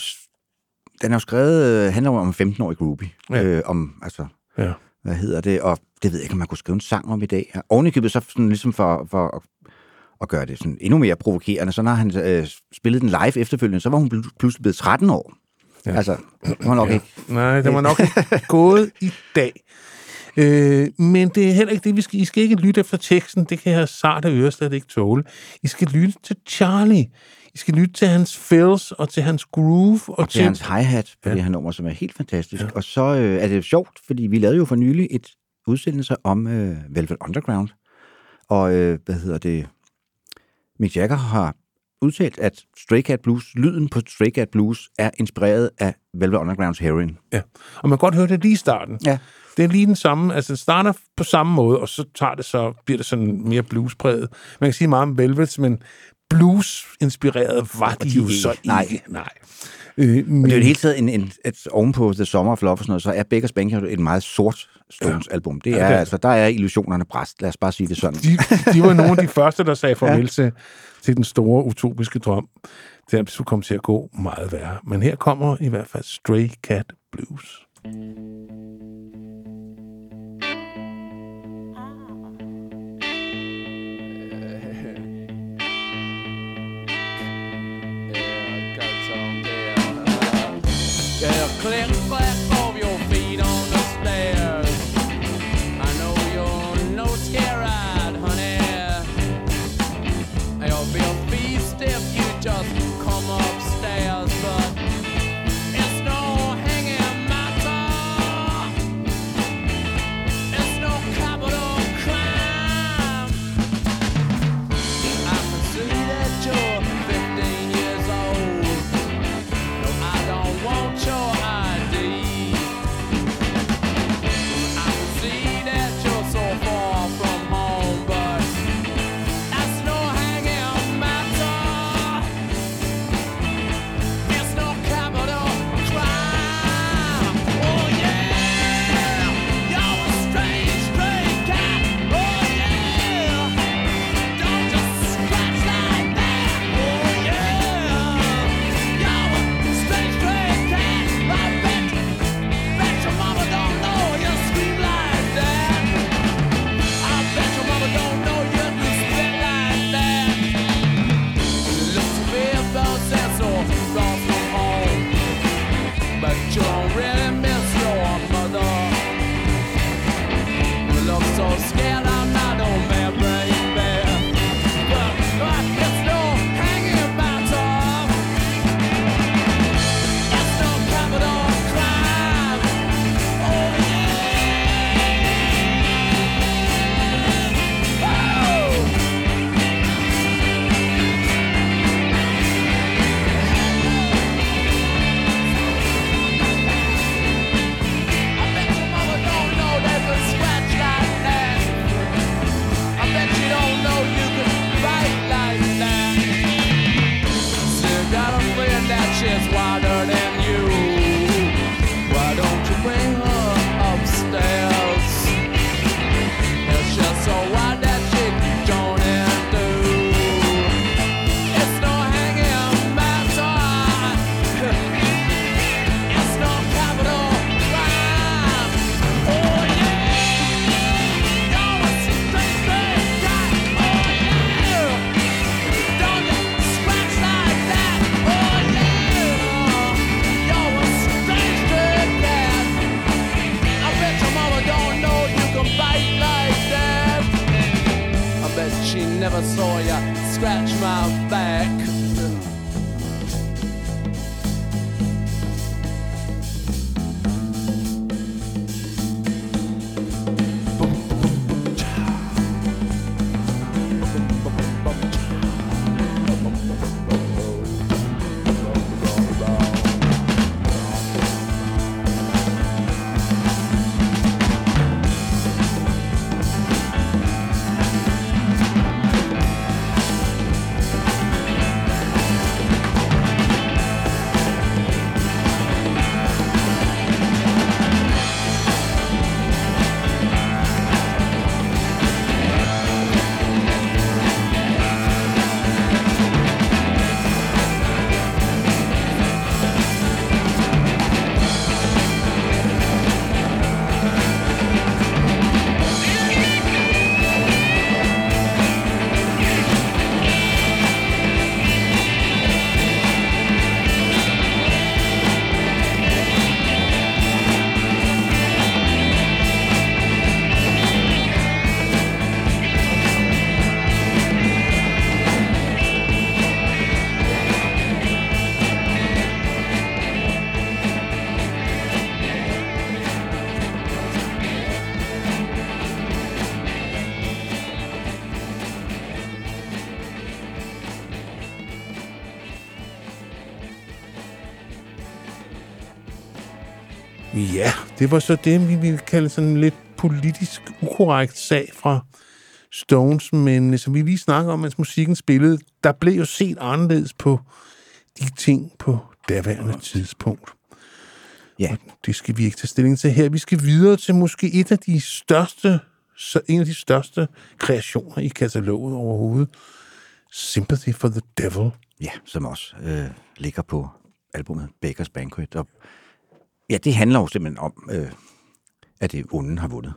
den er jo skrevet, øh, handler om en 15-årig groupie. Ja. Øh, om, altså, Ja. hvad hedder det, og det ved jeg ikke, om man kunne skrive en sang om i dag. Oven i købet så sådan, ligesom for, for at, at gøre det sådan endnu mere provokerende, så når han øh, spillede den live efterfølgende, så var hun pl- pludselig blevet 13 år. Ja. Altså, hun var nok ja. ikke... Nej, den var nok ikke gået i dag. Øh, men det er heller ikke det, vi skal. I skal ikke lytte efter teksten, det kan jeg sarte øre slet ikke tåle. I skal lytte til Charlie. I skal lytte til hans fills og til hans groove. Og, Og til hans hi-hat på ja. det her nummer, som er helt fantastisk. Ja. Og så øh, er det sjovt, fordi vi lavede jo for nylig et udsendelse om øh, Velvet Underground. Og øh, hvad hedder det? Mick Jagger har udtalt, at Stray Cat Blues, lyden på Stray Cat Blues, er inspireret af Velvet Undergrounds Heroin. Ja. Og man kan godt høre det lige i starten. Ja. Det er lige den samme, altså det starter på samme måde, og så tager det så, bliver det sådan mere bluespræget. Man kan sige meget om Velvets, men blues-inspireret var de, de jo ikke. så Nej. ikke. Nej. Øh, men, Og det er jo det hele taget en, en, et, ovenpå The Summer of Love og sådan noget, så er Beggars Banquet et meget sort Stones-album. Det er, det er ja, det. altså, der er illusionerne bræst. Lad os bare sige det sådan. de, de var nogle af de første, der sagde farvel ja. til, til den store utopiske drøm. Det skulle komme til at gå meget værre. Men her kommer i hvert fald Stray Cat Blues. Yeah, det var så det, vi ville kalde sådan en lidt politisk ukorrekt sag fra Stones, men øh, som vi lige snakker om, mens musikken spillede, der blev jo set anderledes på de ting på daværende tidspunkt. Ja, Det skal vi ikke tage stilling til her. Vi skal videre til måske et af de største, så en af de største kreationer i kataloget overhovedet. Sympathy for the Devil. ja som også øh, ligger på albumet Baker's Banquet. Og, ja, det handler jo simpelthen om, øh, at det onde har vundet.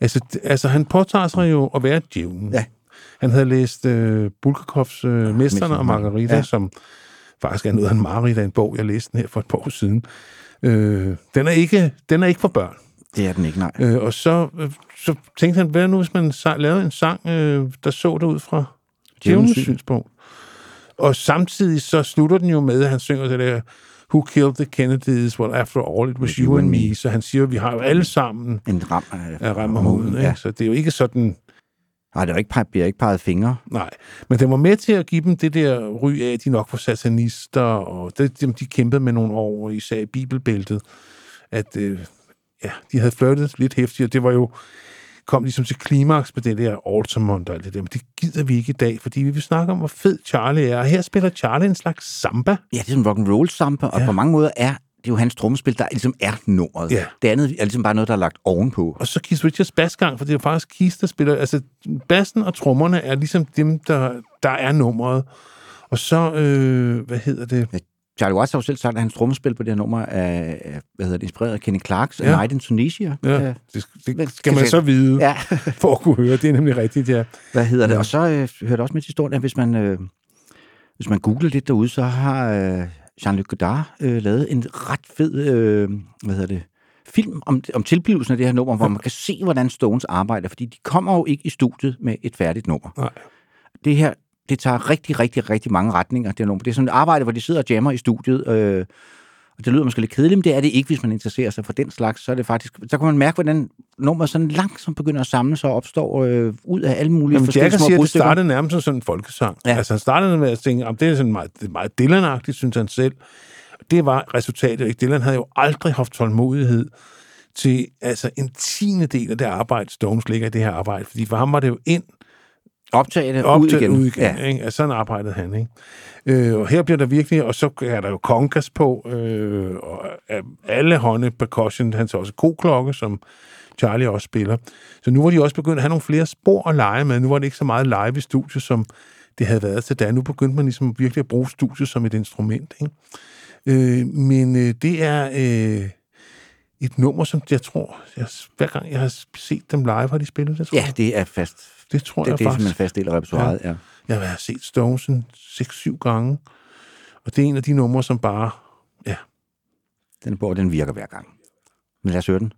Altså, altså han påtager sig jo at være djævlen. Ja. Han havde læst øh, Bulgakovs øh, Mesterne Mesterne og Margarita, ja. ja. som faktisk er noget af en mareridt af en bog. Jeg læste den her for et par år siden. Øh, den, er ikke, den er ikke for børn. Det er den ikke, nej. Øh, og så, øh, så tænkte han, hvad nu, hvis man lavede en sang, øh, der så det ud fra djævnens syn. synspunkt. Og samtidig så slutter den jo med, at han synger det der, Who killed the Kennedys? Well, after all, it was you and me. Så han siger, at vi har jo alle sammen En ram af, om huden. Ikke? Ja. Så det er jo ikke sådan, Nej, det er jo ikke, bliver ikke peget fingre. nej. Men den var med til at give dem det der ry af, de nok var satanister, og det, dem, de kæmpede med nogle år, især i bibelbæltet, at øh, ja, de havde flirtet lidt hæftigt, og det var jo, kom ligesom til klimaks med det der Altamont og alt det der, men det gider vi ikke i dag, fordi vi vil snakke om, hvor fed Charlie er, og her spiller Charlie en slags samba. Ja, det er and roll samba, og Ja. på mange måder er det er jo hans trommespil, der ligesom er nummeret. Ja. Det andet er ligesom bare noget, der er lagt ovenpå. Og så Keith Richards basgang, for det er jo faktisk Keith, der spiller, altså bassen og trommerne er ligesom dem, der, der er nummeret. Og så, øh, hvad hedder det? Charlie Watts har jo selv sagt, at hans trommespil på det her nummer er, hvad hedder det, inspireret af Kenny Clarks Ja. Night in Tunisia. Ja, Øh, det, det skal man så vide, ja. for at kunne høre. Det er nemlig rigtigt, ja. Hvad hedder det? Ja. Og så øh, hørte også med til historien, at hvis man, øh, hvis man googler lidt derude, så har øh, Jean-Luc Godard øh, lavet en ret fed øh, hvad hedder det, film om, om tilblivelsen af det her nummer, hvor man kan se, hvordan Stones arbejder, fordi de kommer jo ikke i studiet med et færdigt nummer. Nej. Det her, det tager rigtig, rigtig, rigtig mange retninger, det nummer. Det er sådan et arbejde, hvor de sidder og jammer i studiet, øh, og det lyder måske lidt kedeligt, men det er det ikke, hvis man interesserer sig for den slags. Så er det faktisk, så kan man mærke, hvordan nummeret sådan langsomt begynder at samle sig og opstår øh, ud af alle mulige Jamen, forskellige Jagger små siger, at det startede nærmest som sådan en folkesang. Ja. Altså, han startede med at tænke, om det er sådan meget, det er meget Dylan-agtigt, synes han selv. Det var resultatet. Ikke? Dylan havde jo aldrig haft tålmodighed til altså, en tiende del af det arbejde, Stones ligger i det her arbejde. Fordi for ham var det jo ind, Optage det, op ud igen. ud igen. Ja. Ikke? Altså, sådan arbejdede han. Ikke? Øh, og her bliver der virkelig, og så er der jo kongas på, øh, og alle hånde percussion, han tager også koklokke, som Charlie også spiller. Så nu var de også begyndt at have nogle flere spor at lege med. Nu var det ikke så meget live i studiet, som det havde været til da. Nu begyndte man ligesom virkelig at bruge studiet som et instrument. Ikke? Øh, men øh, det er øh, et nummer, som jeg tror, jeg, hver gang jeg har set dem live, har de spillet det, tror Ja, jeg. det er fast. Det tror Det, jeg det er faktisk. simpelthen en fast del af repertoiret, ja. ja. Jeg har set Stones en 6-7 gange. Og det er en af de numre, som bare... Ja, Den bog, den virker hver gang. Men lad os høre den.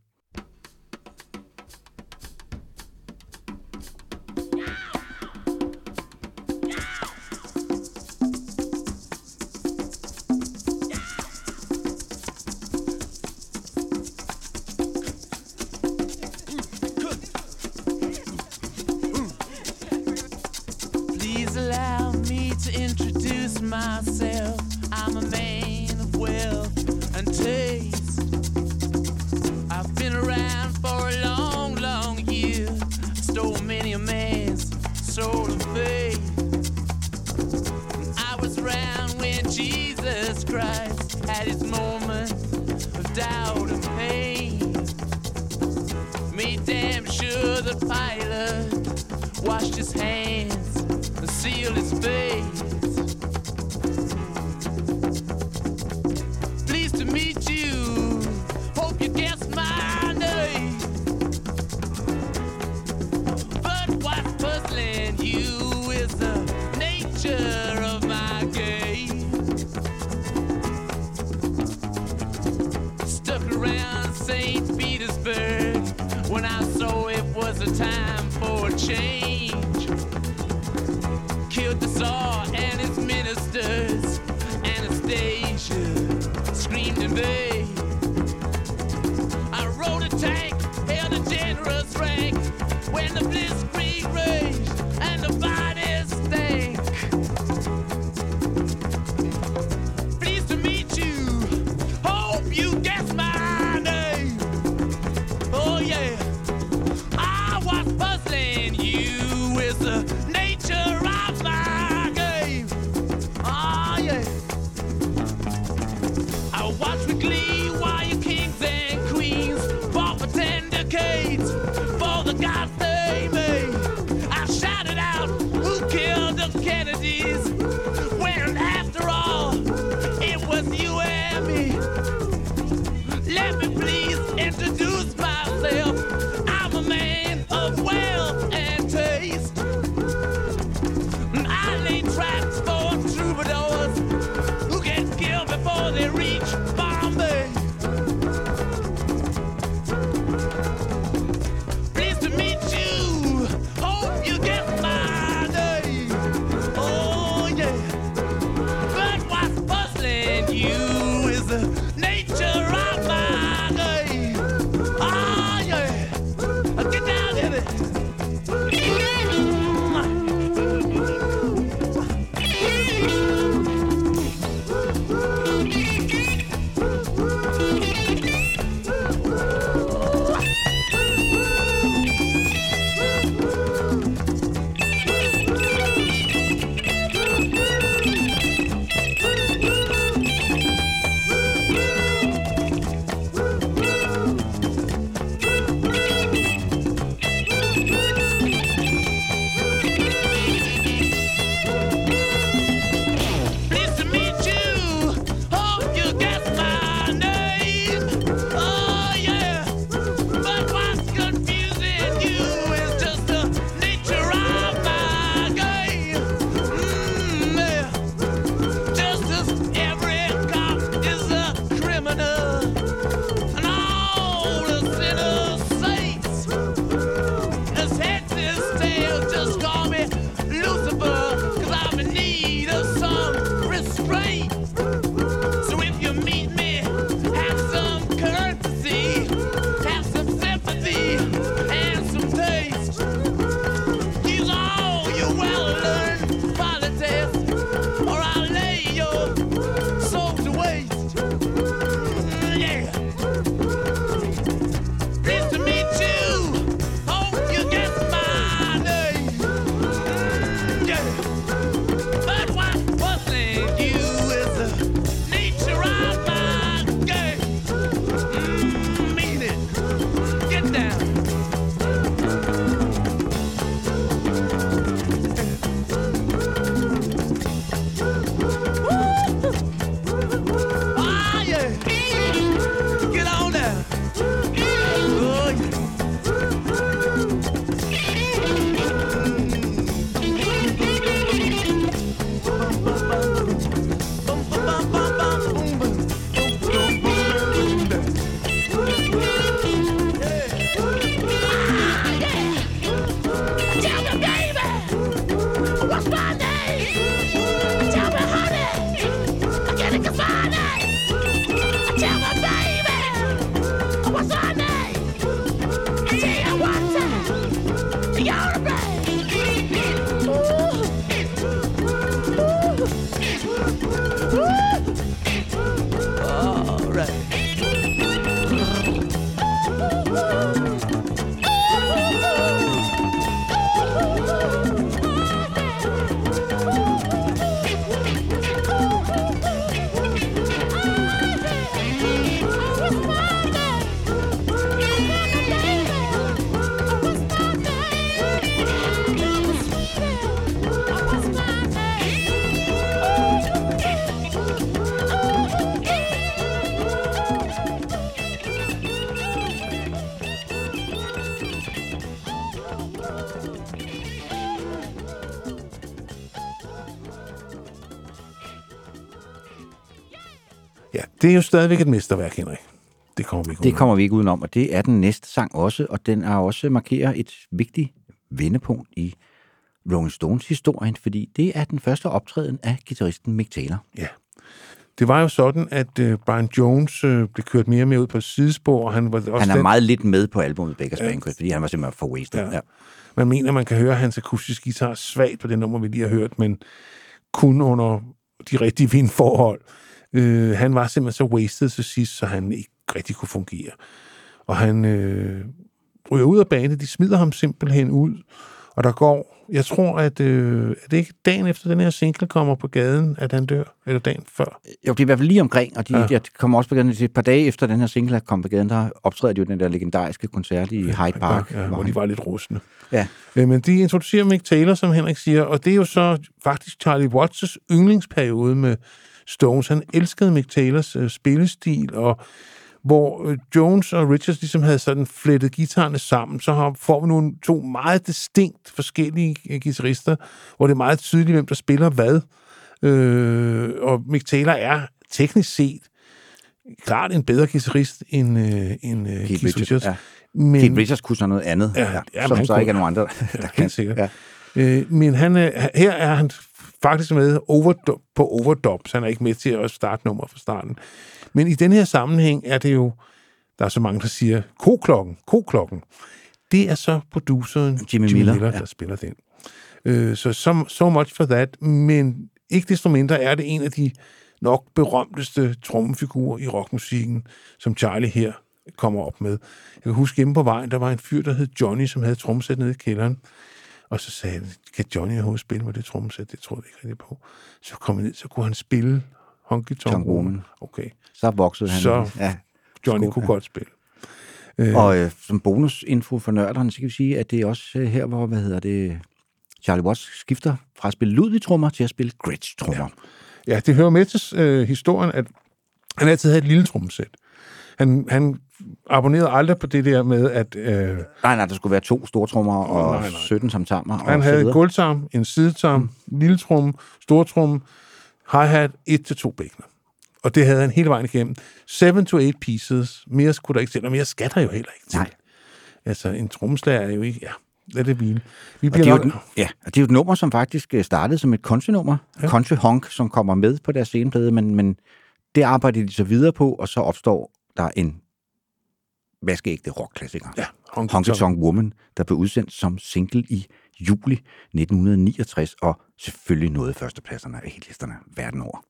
Det er jo stadigvæk et mesterværk, Henrik. Det kommer vi ikke Det udenom. kommer vi ikke udenom, og det er den næste sang også, og den er også markerer et vigtigt vendepunkt i Rolling Stones historien, fordi det er den første optræden af gitarristen Mick Taylor. Ja. Det var jo sådan, at øh, Brian Jones øh, blev kørt mere og mere ud på sidespor, og han var også Han er den, meget lidt med på albumet Beggars Banquet, fordi han var simpelthen for wasted. Ja. Ja. Man mener, man kan høre hans akustiske guitar svagt på det nummer, vi lige har hørt, men kun under de rigtige vindforhold. Øh, han var simpelthen så wasted til sidst, så han ikke rigtig kunne fungere. Og han øh, ryger ud af banen, de smider ham simpelthen ud, og der går, jeg tror, at øh, er det ikke dagen efter den her single kommer på gaden, at han dør, eller dagen før? Jo, det er i hvert fald lige omkring, og de, Ja. ja. de kommer også på gaden, et par dage efter den her single er kommet på gaden, der optræder de jo den der legendariske koncert i Hyde Park. ja, hvor de var lidt rustne. Ja. Øh, Men de introducerer Mick Taylor, som Henrik siger, og det er jo så faktisk Charlie Watts' yndlingsperiode med Stones. Han elskede Mick Taylors øh, spillestil, og hvor øh, Jones og Richards ligesom havde sådan flettet guitarerne sammen, så har, får vi nogle to meget distinkt forskellige øh, guitarister, hvor det er meget tydeligt, hvem der spiller hvad. Øh, og Mick Taylor er teknisk set klart en bedre guitarist end, øh, end øh, Keith, Richards, Richards. ja. Men, Keith Richards kunne så noget andet, Ja, ja, ja, som så kunne- ikke er nogen andre, der kan. Helt sikkert. Ja. Øh, men han, er, her er han faktisk med overdub, på overdub, så han er ikke med til at starte nummer fra starten. Men i den her sammenhæng er det jo, der er så mange, der siger, koklokken, koklokken. Det er så produceren Jimmy Jimmy Miller, Miller ja. der spiller den. Øh, så so, so much for that, men ikke desto mindre er det en af de nok berømteste trommefigurer i rockmusikken, som Charlie her kommer op med. Jeg kan huske hjemme på vejen, der var en fyr, der hed Johnny, som havde trommesæt nede i kælderen. Og så sagde han, kan Johnny overhovedet spille med det trommesæt? Det troede jeg ikke rigtig på. Så kom jeg ned, så kunne han spille Honky Tonk Woman. Okay, Så voksede han. Så- Ja. Johnny Skål, kunne ja. godt spille. Øh, Og øh, som bonusinfo for nørderne, så kan vi sige, at det er også øh, her, hvor, hvad hedder det, Charlie Watts skifter fra at spille Ludwig-trommer til at spille Gretsch-trommer. Ja. Ja, det hører med til øh, historien, at han altid havde et lille trommesæt. Han, han abonnerede aldrig på det der med, at øh, Nej, nej, der skulle være to store trommer og nej, nej. 17 samtammer. han og havde en gulvtarm, en sidetarm, mm. lille tromme, stor tromme, hi-hat, et til to bækkener. Og det havde han hele vejen igennem. Seven to eight pieces. Mere skulle der ikke til, og mere skal der jo heller ikke til. Nej. Altså, en trommeslager er jo ikke... Ja, lad det hvile. Vi Og bliver det, er jo, ja, og det er jo et nummer, som faktisk øh, startede som et country-nummer. Ja. Country Honk, som kommer med på deres sceneplade, men, men det arbejder de så videre på, og så opstår der en vaskeægte rockklassiker. ja, Honky Honky Tonk. Tonk Woman, der blev udsendt som single i juli 1969, og selvfølgelig nåede førstepladserne af hitlisterne verden over.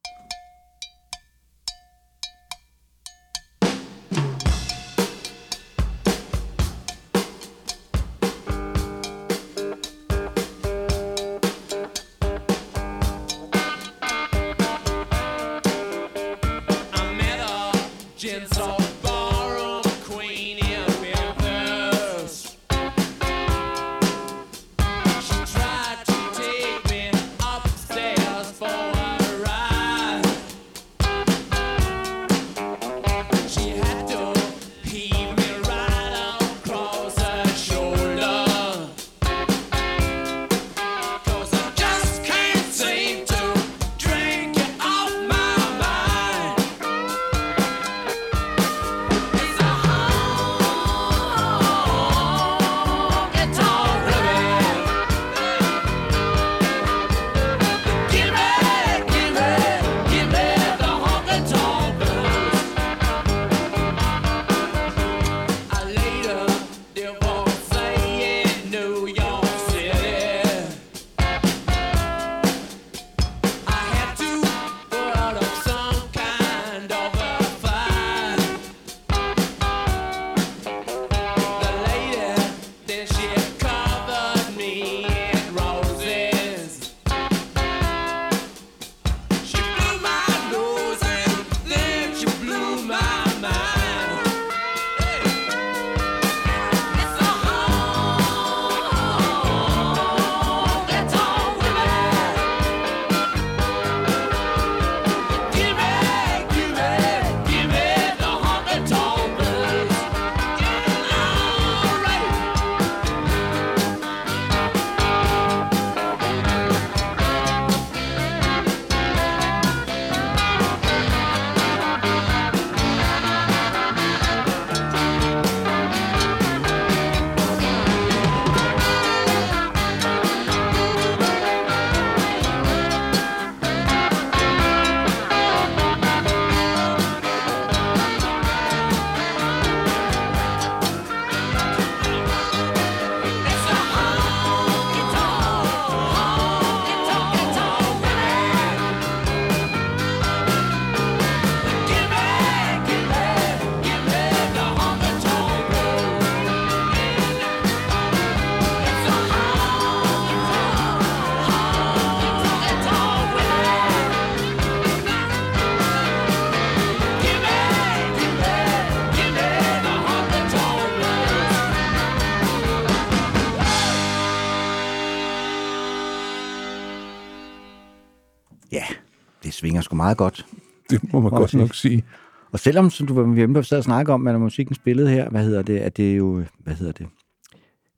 Meget godt. Det må man godt nok sige. Og selvom, som du var hjemme og sad og snakke om, at når musikken spillede her, hvad hedder det, at det er jo, hvad hedder det,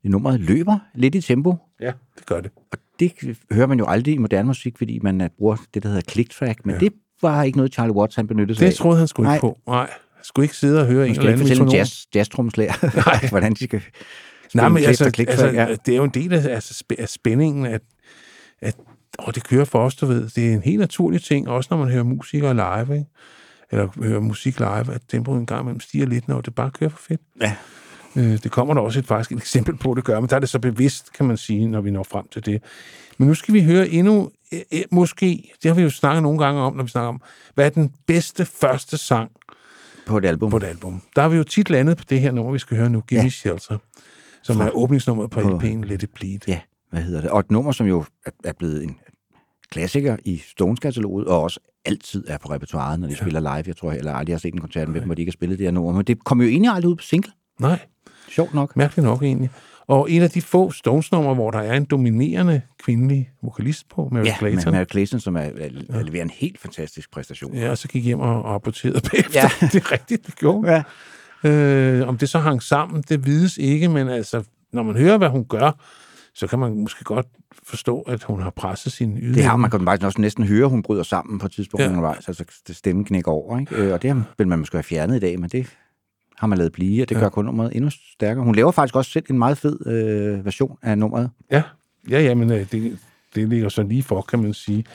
det nummeret løber lidt i tempo. Ja, det gør det. Og det hører man jo aldrig i moderne musik, fordi man øh, bruger det, der hedder click track. Men ja. det var ikke noget, Charlie Watts han benyttede sig Det af. troede han skulle Nej. ikke på. Nej, han skulle ikke sidde og høre en eller anden metronom. jazz, jazztrumslærer, hvordan de skal Nej, men altså, click altså, ja. det er jo en del af, altså, spændingen, at, at og det kører for os, du ved. Det er en helt naturlig ting, også når man hører musikere live, ikke? eller hører musik live, at tempoet en gang imellem stiger lidt, når det bare kører for fedt. Ja. Øh, det kommer der også et, faktisk et eksempel på, det gør, men der er det så bevidst, kan man sige, når vi når frem til det. Men nu skal vi høre endnu, øh, øh, måske, det har vi jo snakket nogle gange om, når vi snakker om, hvad er den bedste første sang på et album. på et album. Der har vi jo tit landet på det her nummer, vi skal høre nu, Gimme Ja. Shelter, som er åbningsnummeret på På- LP'en Let It Bleed. Ja, hvad hedder det? Og et nummer, som jo er blevet en klassiker i Stones-kataloget, og også altid er på repertoireet, når de ja. spiller live. Jeg tror heller aldrig, jeg har set en koncert med dem, hvor de ikke har spillet det her nummer. Men det kom jo egentlig aldrig ud på single. Nej, Sjovt nok. mærkeligt nok egentlig. Og en af de få Stones-numre, hvor der er en dominerende kvindelig vokalist på, Mary Ja, Clayton. Mary Clayton, som er, er, er leverer en helt fantastisk præstation. Ja, og så gik hjem og og rapporterede bagefter. Ja. Ja. det er rigtigt, det gjorde. Ja. Øh, om det så hang sammen, det vides ikke, men altså, når man hører, hvad hun gør, så kan man måske godt forstå, at hun har presset sin yde. Det har man kan faktisk også næsten høre, hun bryder sammen på et tidspunkt Ja. undervejs, altså det stemmen knækker over, ikke? Øh, Og det vil man måske have fjernet i dag, men det har man lavet blive, og det Ja. gør kun nummeret endnu stærkere. Hun laver faktisk også selv en meget fed øh, version af nummeret. Ja, ja, ja men øh, det, det ligger så lige for, kan man sige.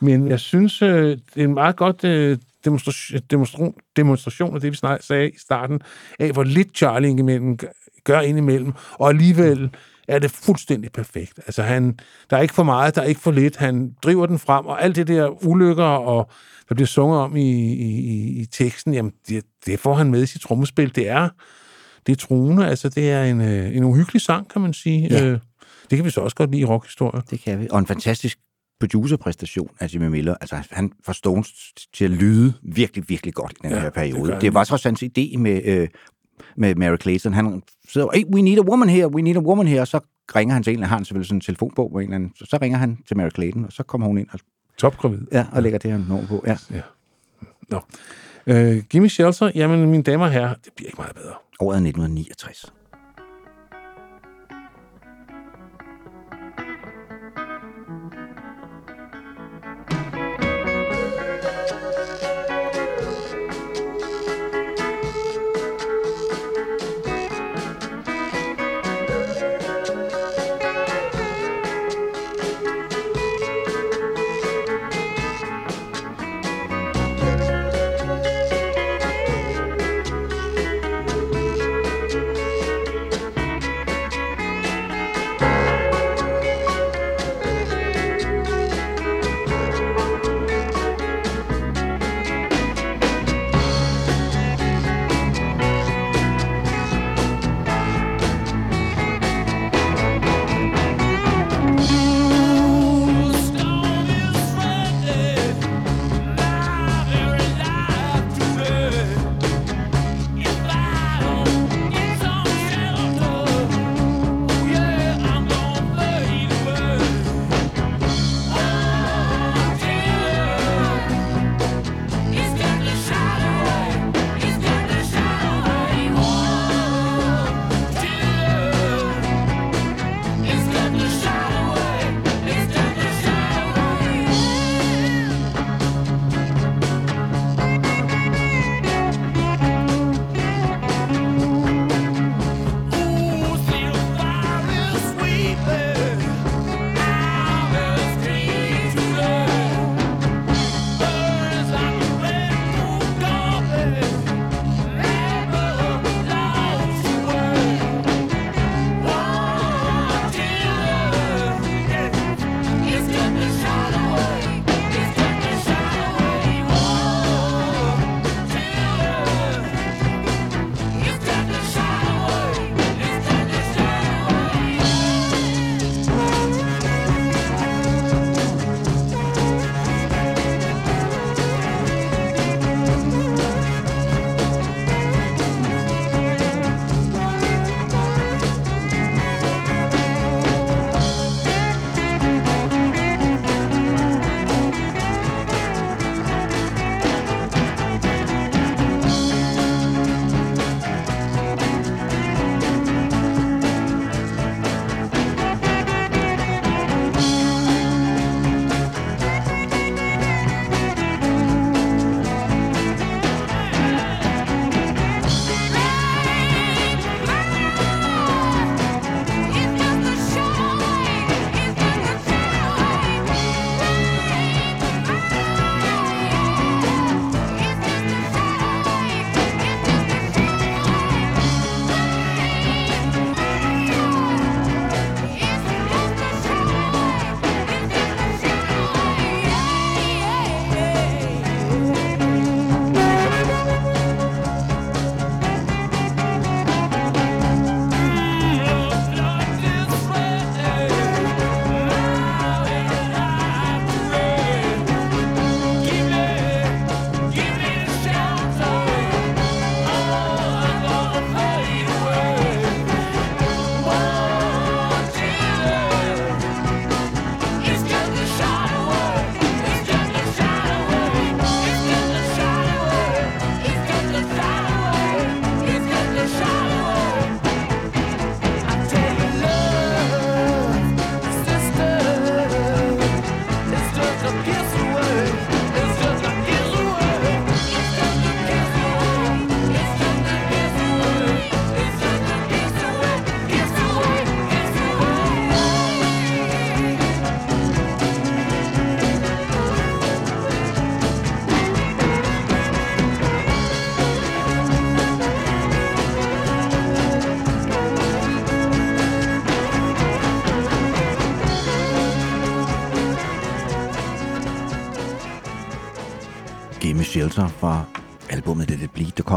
Men jeg synes, øh, det er en meget godt øh, demonstration, demonstration, demonstration af det, vi sagde i starten, af hvor lidt Charlie indimellem gør- gør indimellem, og alligevel er det fuldstændig perfekt. Altså, han, der er ikke for meget, der er ikke for lidt. Han driver den frem, og alt det der ulykker, og der bliver sunget om i, i, i- teksten, jamen, det, det får han med i sit trommespil. Det er, det er truende, altså det er en, øh, en uhyggelig sang, kan man sige. Ja. Øh, det kan vi så også godt lide i rockhistorier. Det kan vi. Og en fantastisk producerpræstation af Jimmy Miller. Altså, han får Stones til at lyde virkelig, virkelig godt i den Ja, her periode. Det, det var trods hans idé med, øh, med Mary Clayton. Han sidder, hey, we need a woman here, we need a woman here, og så ringer han til en, har han selvfølgelig sådan en telefonbog på en eller anden, så, så ringer han til Mary Clayton, og så kommer hun ind og, Topgravid. ja, og lægger det her nummer på. Ja. Nå. Øh, Gimme Shelter, jamen mine damer og herrer, det bliver ikke meget bedre. Året er 1969.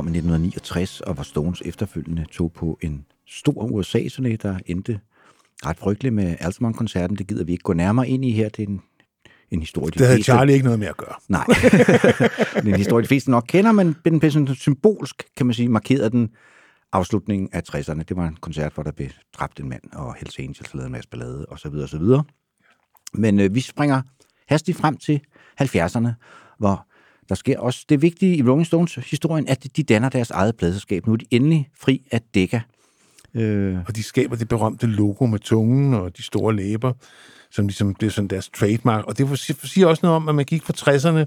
Let It Bleed, der kom i 1969, og var Stones efterfølgende tog på en stor USA-turné, der endte ret frygteligt med Altamont-koncerten. Det gider vi ikke gå nærmere ind i her. Det er en, en historie, de Det havde Charlie ikke noget med at gøre. Nej, det er en historie, de fleste nok kender, men den blev sådan symbolsk, kan man sige, markerede den afslutningen af 60'erne. Det var en koncert, hvor der blev dræbt en mand, og Hells Angels lavede en masse ballade, og så videre, og så videre. Men øh, vi springer hastigt frem til 70'erne, hvor der sker også det vigtige i Rolling Stones historien, at de danner deres eget pladeselskab. Nu er de endelig fri af Decca. Øh, Og de skaber det berømte logo med tungen og de store læber, som ligesom blev sådan deres trademark. Og det siger også noget om, at man gik fra 60'erne,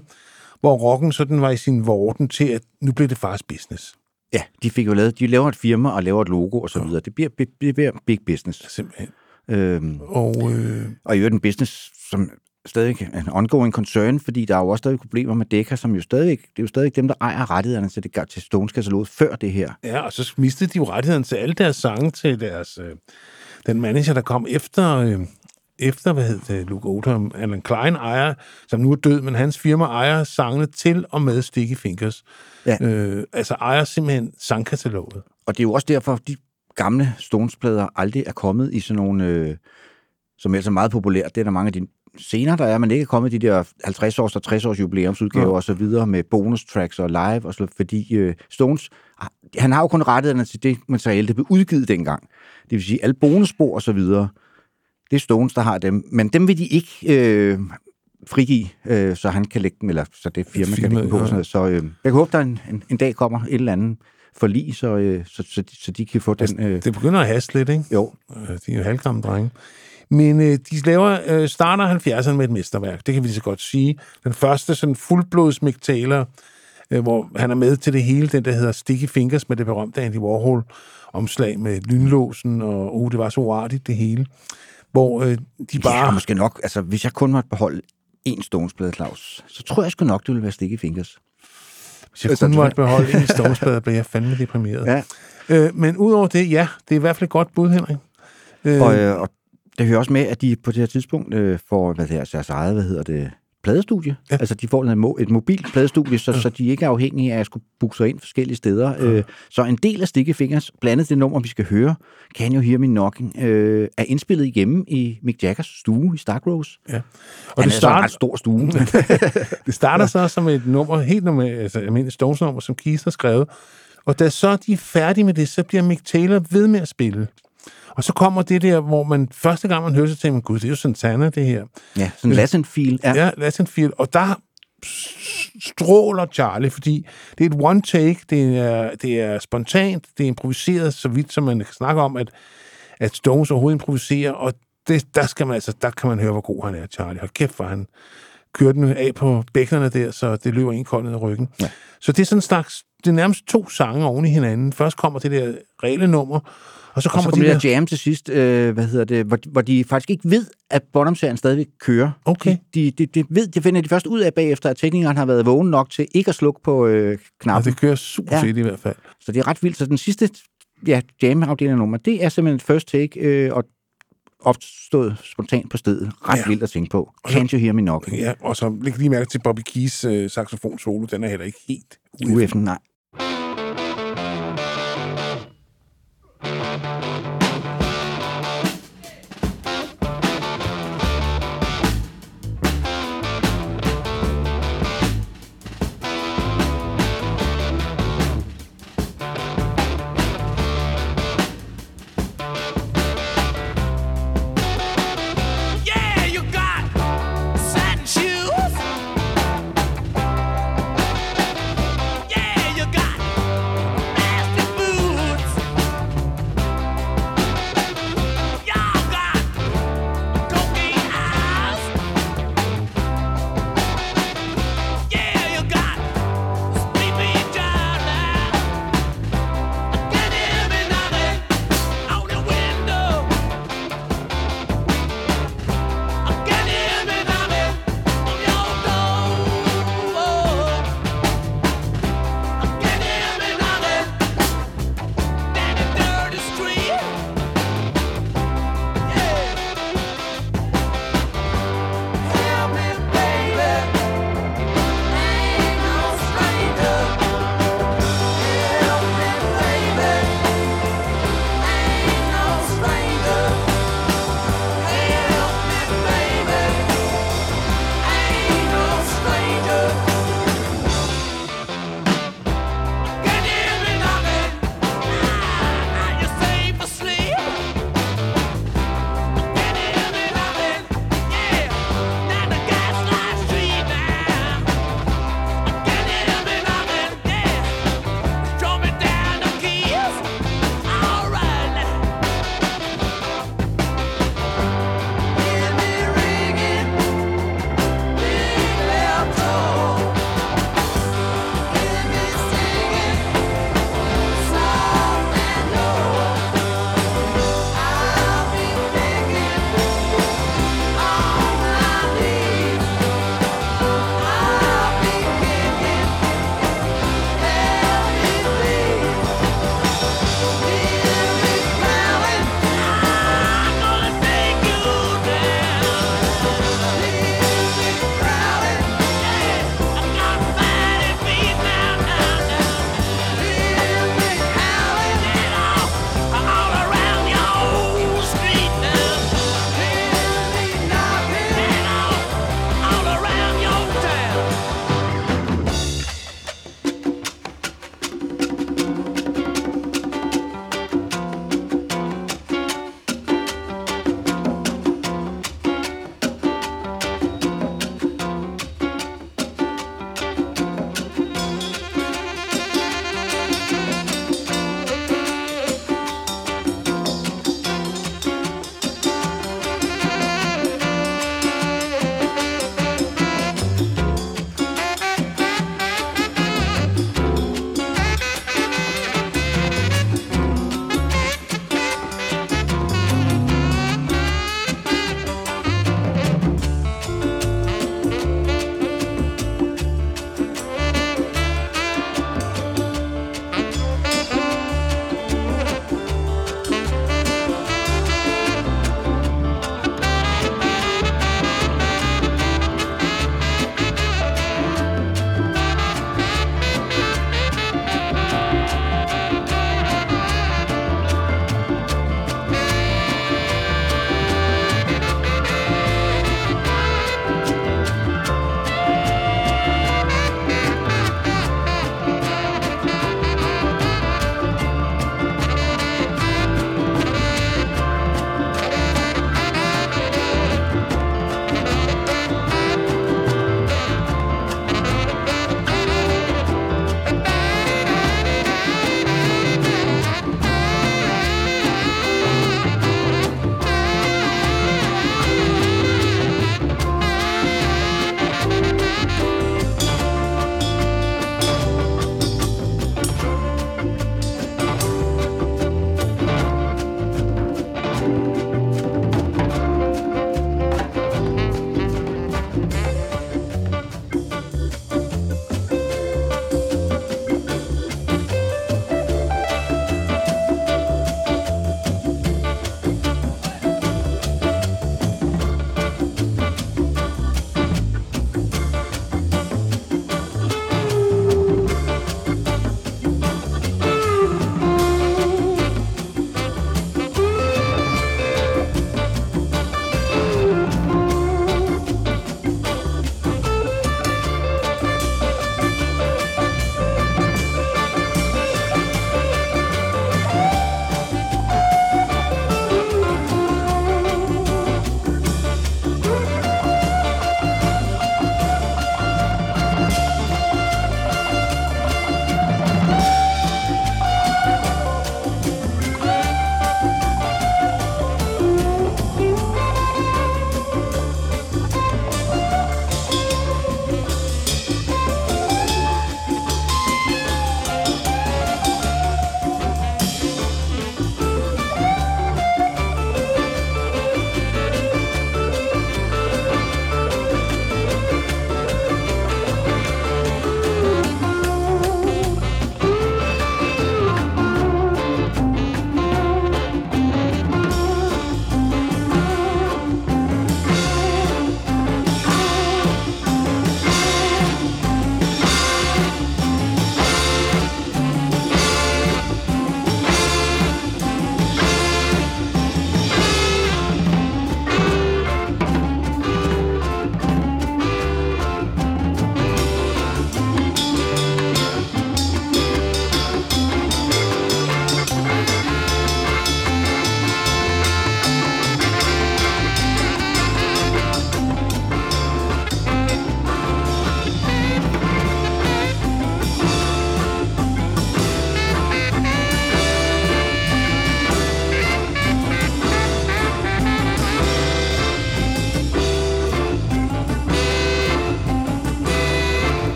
hvor rocken sådan var i sin vorden til, at nu blev det faktisk business. ja, de fik jo lavet, de laver et firma og laver et logo og så videre. Det bliver, det bliver big business. Simpelthen. Øhm, Og øh, Og i øvrigt en business, som stadig en ongoing concern, fordi der er jo også stadig problemer med Decca, som jo stadig, det er jo stadig dem, der ejer rettighederne til, det, til Stones-kataloget før det her. ja, og så mistede de jo rettigheden til alle deres sange til deres... Øh, den manager, der kom efter... Øh, efter, hvad hed det, Luke Oldham, Alan Klein ejer, som nu er død, men hans firma ejer sangene til og med Sticky Fingers. Ja. Øh, altså ejer simpelthen sangkataloget. Og det er jo også derfor, de gamle Stones-plader aldrig er kommet i sådan nogle, øh, som er meget populært. Det er der mange af de senere, der er, men ikke kommet de der 50-års og 60-års jubilæumsudgaver Ja. og så videre med bonus tracks og live, og så, fordi øh, Stones, ah, han har jo kun rettighederne til det materiale, der blev udgivet dengang. Det vil sige, alle bonusspor og så videre, det er Stones, der har dem, men dem vil de ikke øh, frigive, øh, så han kan lægge dem, eller så det firma kan Firmaet, lægge dem på. ja. Sådan noget. Så øh, jeg kan håbe, der en, en, en dag kommer et eller andet forlig, så, øh, så, så, de, så de kan få den... Øh, Det begynder at haste lidt, ikke? jo, Øh, De er jo halvgamme drenge. Men øh, de laver, øh, starter 70'erne med et mesterværk, det kan vi lige så godt sige. Den første sådan fuldblods Mick Taylor, øh, hvor han er med til det hele, den der hedder Sticky Fingers med det berømte Andy Warhol omslag med lynlåsen, og uh, det var så uartigt det hele. Hvor øh, de bare... Ja, måske nok. Altså, hvis jeg kun måtte beholde én Stones-plade, Claus, så tror jeg sgu nok, det ville være Sticky Fingers. Hvis jeg Altså, kun måtte beholde en i Stonesbladet, blev jeg fandme deprimeret. Ja. Øh, men udover det, ja, det er i hvert fald et godt bud, Henrik. Øh, Og, øh, og det hører også med, at de på det her tidspunkt øh, får hvad det er, deres eget, hvad hedder det, pladestudie. Ja. Altså, de får mo- et mobilt pladestudie, så, ja. så de ikke er afhængige af at skulle booke sig ind forskellige steder. Ja. Øh, så en del af Sticky Fingers, blandt andet det nummer, vi skal høre, Can You Hear Me Knocking, øh, er indspillet hjemme i Mick Jaggers stue i Stark Rose. ja. Og Han det er så en starter- ret stor stue. Det starter så som et nummer, helt normalt, altså almindeligt Stones-nummer, som Keith har skrevet. Og da så de er færdige med det, så bliver Mick Taylor ved med at spille. Og så kommer det der, hvor man første gang man hører sig til, man gud, det er jo Santana, det her. ja, sådan en Latin feel. Ja. Ja, Lattenfield. Og der stråler Charlie, fordi det er et one take, det er, det er spontant, det er improviseret, så vidt som man kan snakke om, at, at Stones overhovedet improviserer, og det, der, skal man, altså, der kan man høre, hvor god han er, Charlie. Hold kæft, hvor han kører den af på bækkenerne der, så det løber en kold ned ad ryggen. Ja. Så det er sådan en slags, det er nærmest to sange oven i hinanden. Først kommer det der reelle nummer, og så Og kommer, så kommer de der jam til sidst, øh, hvad hedder det, hvor, hvor de faktisk ikke ved, at bottom stadigvæk kører. Okay. De, de, de, ved, det finder de først ud af bagefter, at teknikeren har været vågen nok til ikke at slukke på øh, og knappen. det kører super Ja. fedt i hvert fald. Så det er ret vildt. Så den sidste ja, jam-afdeling nummer, det er simpelthen et first take, øh, og opstået spontant på stedet. Ret Ja. vildt at tænke på. Can't you hear me knocking? Ja, og så læg lige mærke til Bobby Keys øh, saxofon solo, den er heller ikke helt ude. UF'en, nej.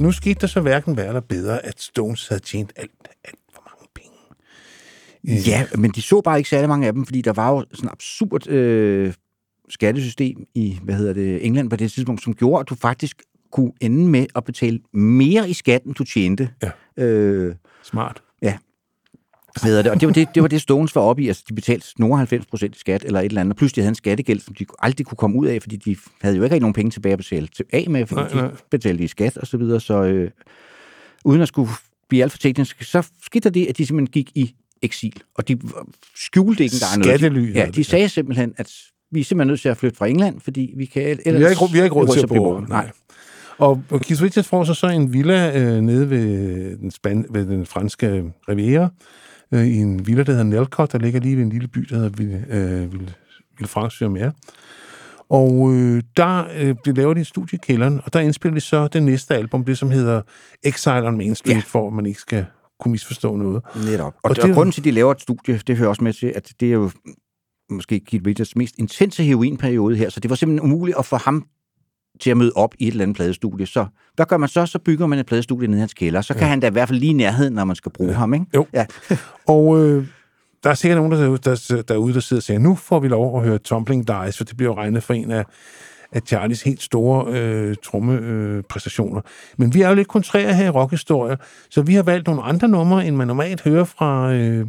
Nu skete der så hverken værre eller bedre, at Stones havde tjent alt, alt for mange penge. Ja, men de så bare ikke særlig mange af dem, fordi der var jo sådan et absurd øh, skattesystem i, hvad hedder det, England på det tidspunkt, som gjorde, at du faktisk kunne ende med at betale mere i skat, end du tjente. Ja. Øh, Smart. Hvad hedder det? Og det var det, det var det Stones var oppe i. Altså, de betalte nogle 90 procent i skat eller et eller andet. Og pludselig havde en skattegæld, som de aldrig kunne komme ud af, fordi de havde jo ikke rigtig nogen penge tilbage at betale til af med, fordi Nej, nej, de betalte i skat og så videre. Så øh, uden at skulle blive alt for teknisk, så skete det, at de simpelthen gik i eksil. Og de skjulte ikke engang noget. Skattely De, ja, de sagde simpelthen, at vi er simpelthen nødt til at flytte fra England, fordi vi kan ellers... Vi har ikke, vi har ikke råd til at bo. boende. Nej. Og, og Keith Richards får så, så en villa øh, nede ved den, span, ved den franske riviera, øh, i en villa, der hedder Nelcott, der ligger lige ved en lille by, der hedder Ville, øh, Ville, Ville France mere. Og øh, der øh, blev lavet et studie i kælderen, og der indspiller de så det næste album, det som hedder Exile on Main Street, ja. For at man ikke skal kunne misforstå noget. Netop. Og, Og det, og grunden til, at de laver et studie, det hører også med til, at det er jo måske Keith Richards mest intense heroinperiode her, så det var simpelthen umuligt at få ham til at møde op i et eller andet pladestudie. Så hvad gør man så? Så bygger man et pladestudie nede i hans kælder. Så kan ja. han da i hvert fald lige i nærheden, når man skal bruge ja. ham, ikke? Jo. Ja. Og øh, der er sikkert nogen der, der, derude, der sidder og siger, nu får vi lov at høre Tumbling Dice, for det bliver jo regnet for en af, af Charlies helt store øh, trommepræstationer. Øh. Men vi er jo lidt kontrære her i rockhistorier, så vi har valgt nogle andre numre, end man normalt hører fra... Øh,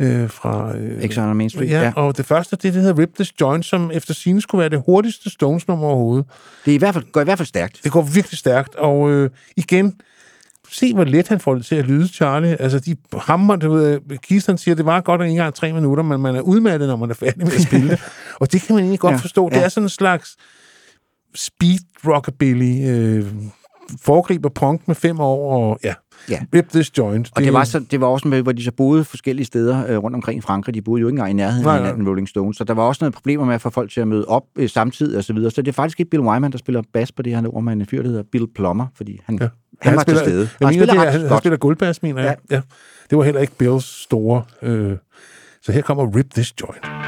øh, fra øh, Exile on Main Street, Ja, ja. og det første, det, det hedder Rip This Joint, som efter sine skulle være det hurtigste Stones-nummer overhovedet. Det er i hvert fald, går i hvert fald stærkt. Det går virkelig stærkt, og øh, igen, se hvor let han får det til at lyde, Charlie. Altså, de hammer, du ved, Keith han siger, det var godt ikke engang tre minutter, men man er udmattet, når man er færdig med at spille det. Og det kan man egentlig godt ja, Ja, forstå. Det ja. er sådan en slags speed rockabilly, øh, foregriber punk med fem år, og ja, Ja. Rip This Joint. Og det var, så, det var også med, hvor de så boede forskellige steder øh, rundt omkring i Frankrig. De boede jo ikke engang i nærheden af hinanden, Rolling Stones. Så der var også noget problemer med at få folk til at møde op øh, samtidig og så videre. Så det er faktisk ikke Bill Wyman, der spiller bas på det her nummer, men en fyr, der hedder Bill Plummer, fordi han, ja. han, var spiller, til stede. Jeg han mener, spiller det han, han spiller guldbass, mener jeg. Ja. ja. Det var heller ikke Bills store. Øh, så her kommer Rip This Joint.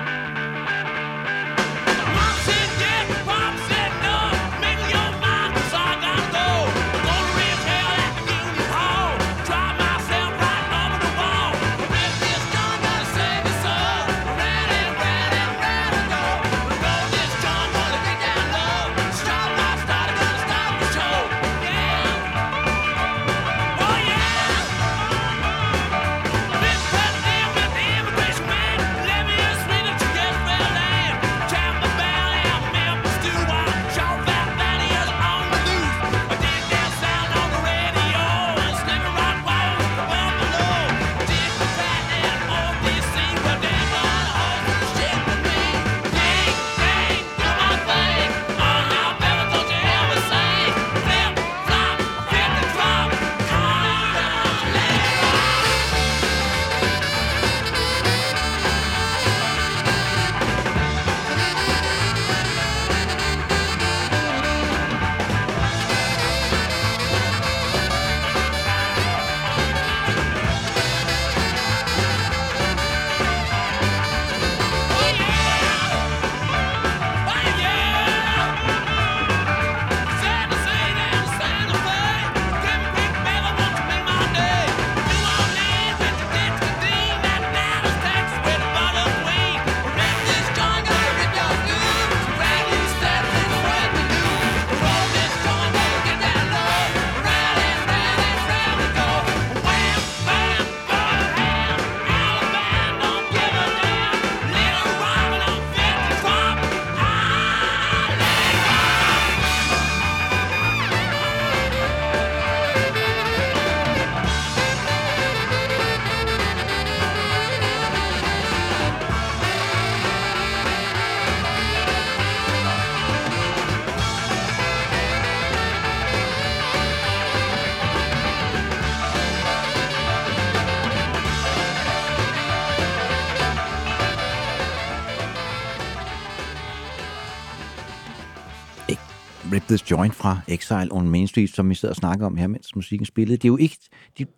Rip This Joint fra Exile on Main Street, som vi sidder og snakker om her, mens musikken spillede. Det er jo ikke det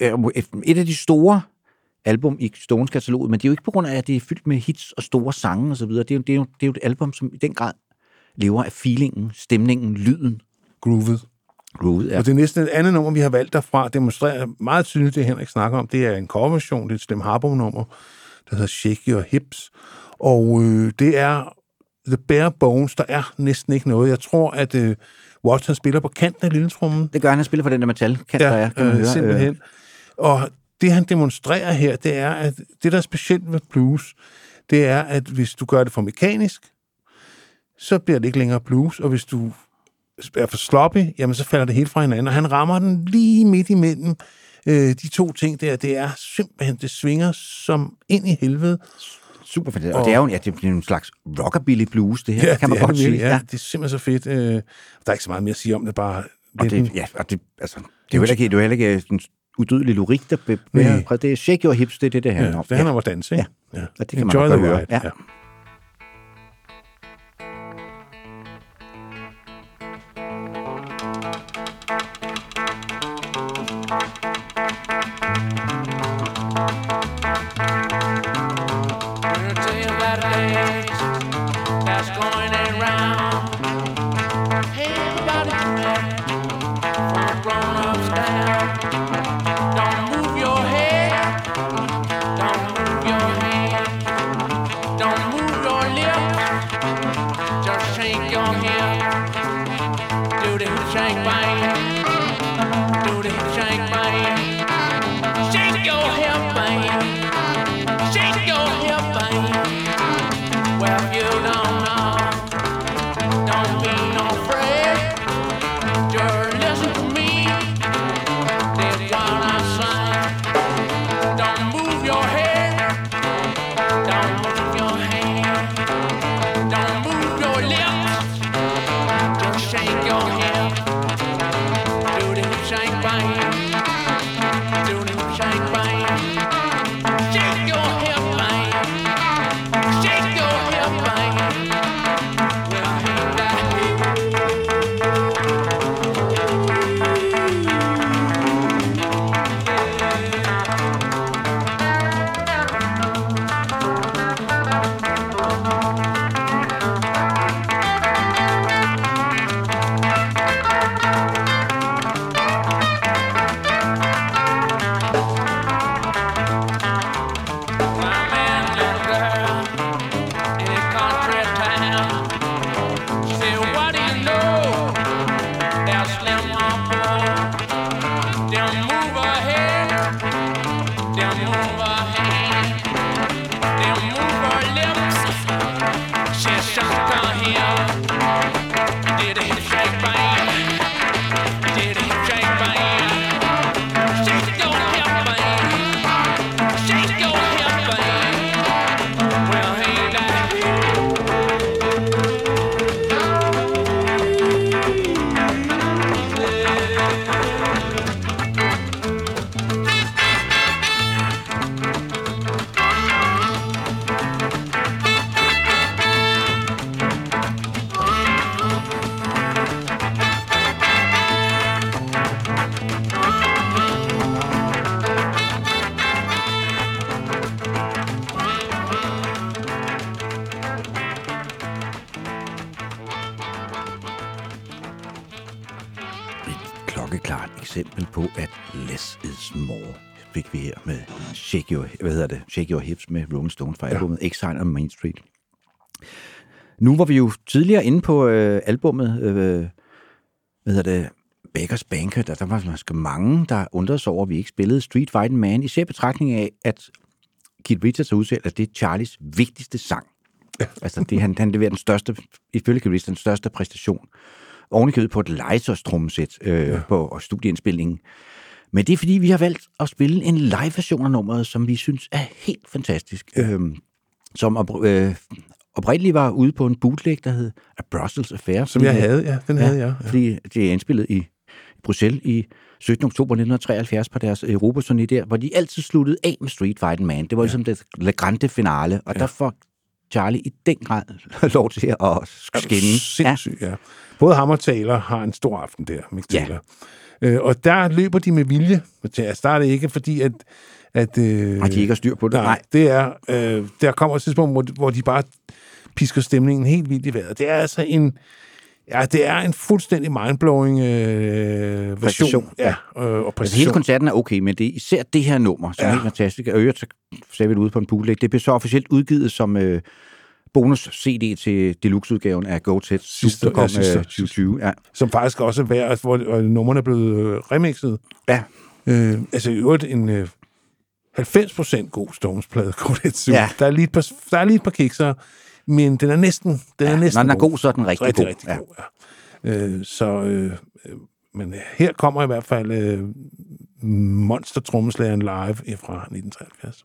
er jo et af de store album i Stones kataloget, men det er jo ikke på grund af, at det er fyldt med hits og store sange og så videre. Det er jo, det er jo, det er jo et album, som i den grad lever af feelingen, stemningen, lyden. Groovet. Groove, ja. Og det næste et andet nummer, vi har valgt derfra, demonstrerer meget tydeligt det, Henrik snakker om. Det er en coverversion, det er et Slim Harbour-nummer, der hedder Shake Your Hips. Og øh, det er The Bare Bones, der er næsten ikke noget. Jeg tror, at øh, Watson spiller på kanten af lille trummen. Det gør han, han spiller på den der metal, kan ja, der er, kan man øh, høre. simpelthen. Og det, han demonstrerer her, det er, at det, der er specielt med blues, det er, at hvis du gør det for mekanisk, så bliver det ikke længere blues, og hvis du er for sloppy, jamen så falder det helt fra hinanden, og han rammer den lige midt imellem øh, de to ting der. Det er simpelthen, det svinger som ind i helvede. Super fantastisk. Og det er jo en, ja, det er en slags rockabilly blues, det her, kan man godt sige. virkelig, Ja, det er simpelthen så fedt. Øh, der er ikke så meget mere at sige om det, bare... Og det, ja, og det, altså, det er jo heller ikke, det er jo heller ikke sådan udødelig lyrik, der be, be, det er shake your hips, det er det, det handler ja, om. det handler om at danse, ikke? Ja. Og det kan man Enjoy godt the høre. ride. Ja. Ja. Hvad hedder det? Shake Your Hips med Rolling Stones fra albumet Exile on Main Street. Nu var vi jo tidligere inde på øh, albummet, øh, hvad hedder det, Baker's Banquet, og der var måske mange, der undrede sig over, at vi ikke spillede Street Fighting Man, især betragtning af, at Keith Richards har udtalt, at det er Charlies vigtigste sang. Altså, det, han, han leverer den største, ifølge Keith Richards, den største præstation. Ovenikøbet på et legetøjstrummesæt øh, ja. på studieindspillingen. Men det er, fordi vi har valgt at spille en live-version af nummeret, som vi synes er helt fantastisk. Ja. Øhm, som op, øh, oprindeligt var ude på en bootleg, der hed A Brussels Affair. Som jeg havde, ja. Den havde jeg. Ja. Fordi det er indspillet i Bruxelles i 17. oktober 1973 på deres Europaturné der, hvor de altid sluttede af med Street Fighting Man. Det var ja. ligesom det la grande finale, og ja. der får Charlie i den grad lov til at skinne. Sindssygt, ja. Både ham og Taylor har en stor aften der, Mick Taylor. Ja. Øh, og der løber de med vilje. Altså, der er det ikke, fordi at... at øh, Og de ikke har styr på det. Nej, det er... Øh, der kommer et tidspunkt, hvor, hvor de bare pisker stemningen helt vildt i vejret. Det er altså en Ja, det er en fuldstændig mindblowing øh, version. Præstation, Ja, øh, og Altså, hele præcision. koncerten er okay, men det er især det her nummer, som Ja. er helt fantastisk. Og øvrigt, så sagde vi det ude på en bootleg. Det blev så officielt udgivet som øh, bonus-CD til deluxe-udgaven af Go Ted, Sidste- kom ja, sidste- øh, 2020. Ja. som faktisk også er værd, hvor øh, numrene er blevet øh, remixet. ja. Øh, altså i øvrigt en øh, 90% god Stones-plade, Cordet Ja. Der, er lige et par, der er lige et par kikser, men den er næsten, den er næsten Når den er god, så er den rigtig, rigtig, god. rigtig ja. god. Ja. Øh, så, øh, øh, men her kommer i hvert fald øh, Monster Trommeslageren live fra 1973.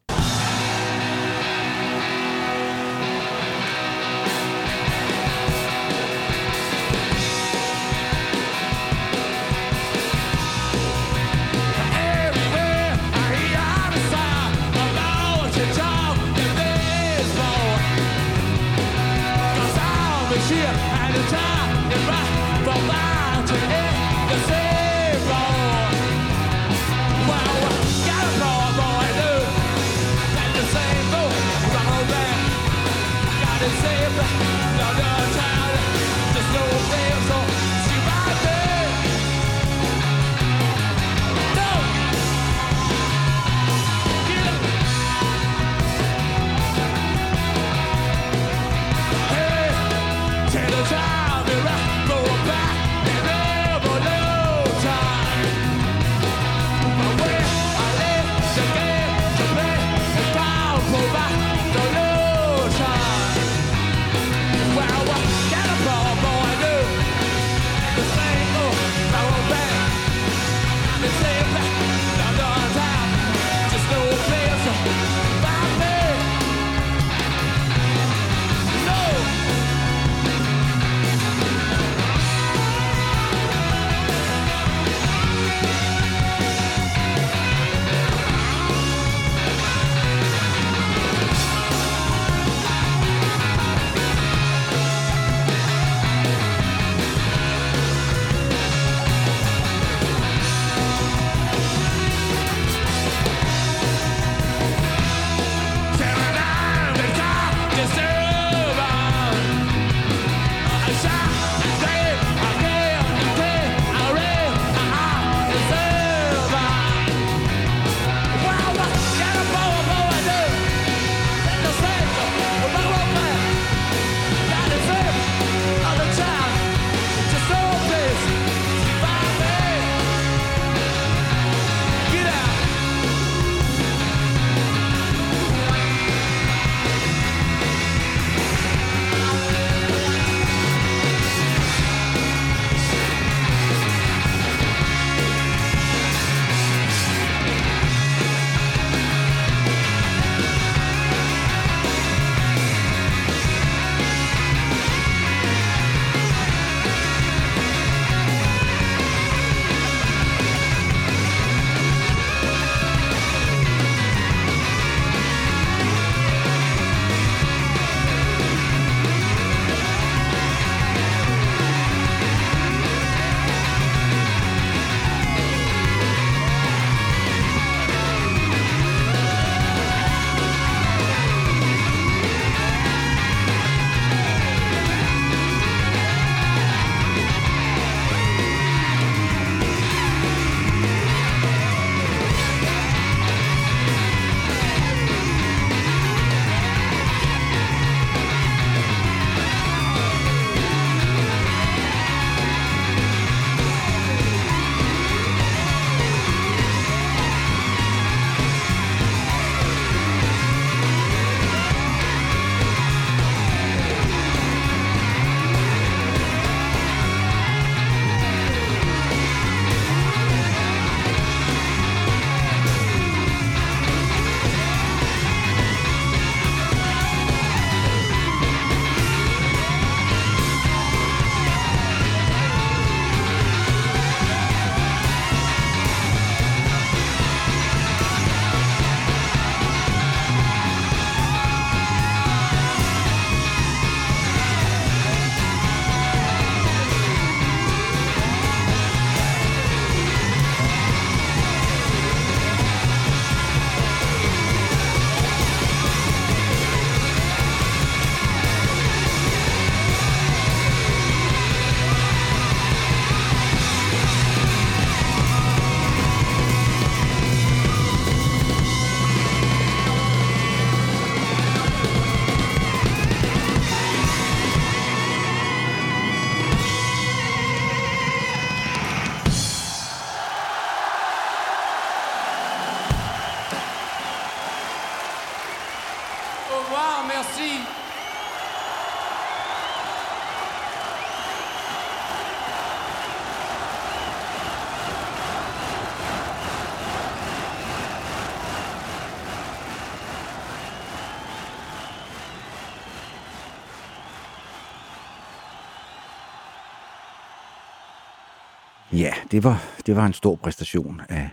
Ja, det var, det var en stor præstation af...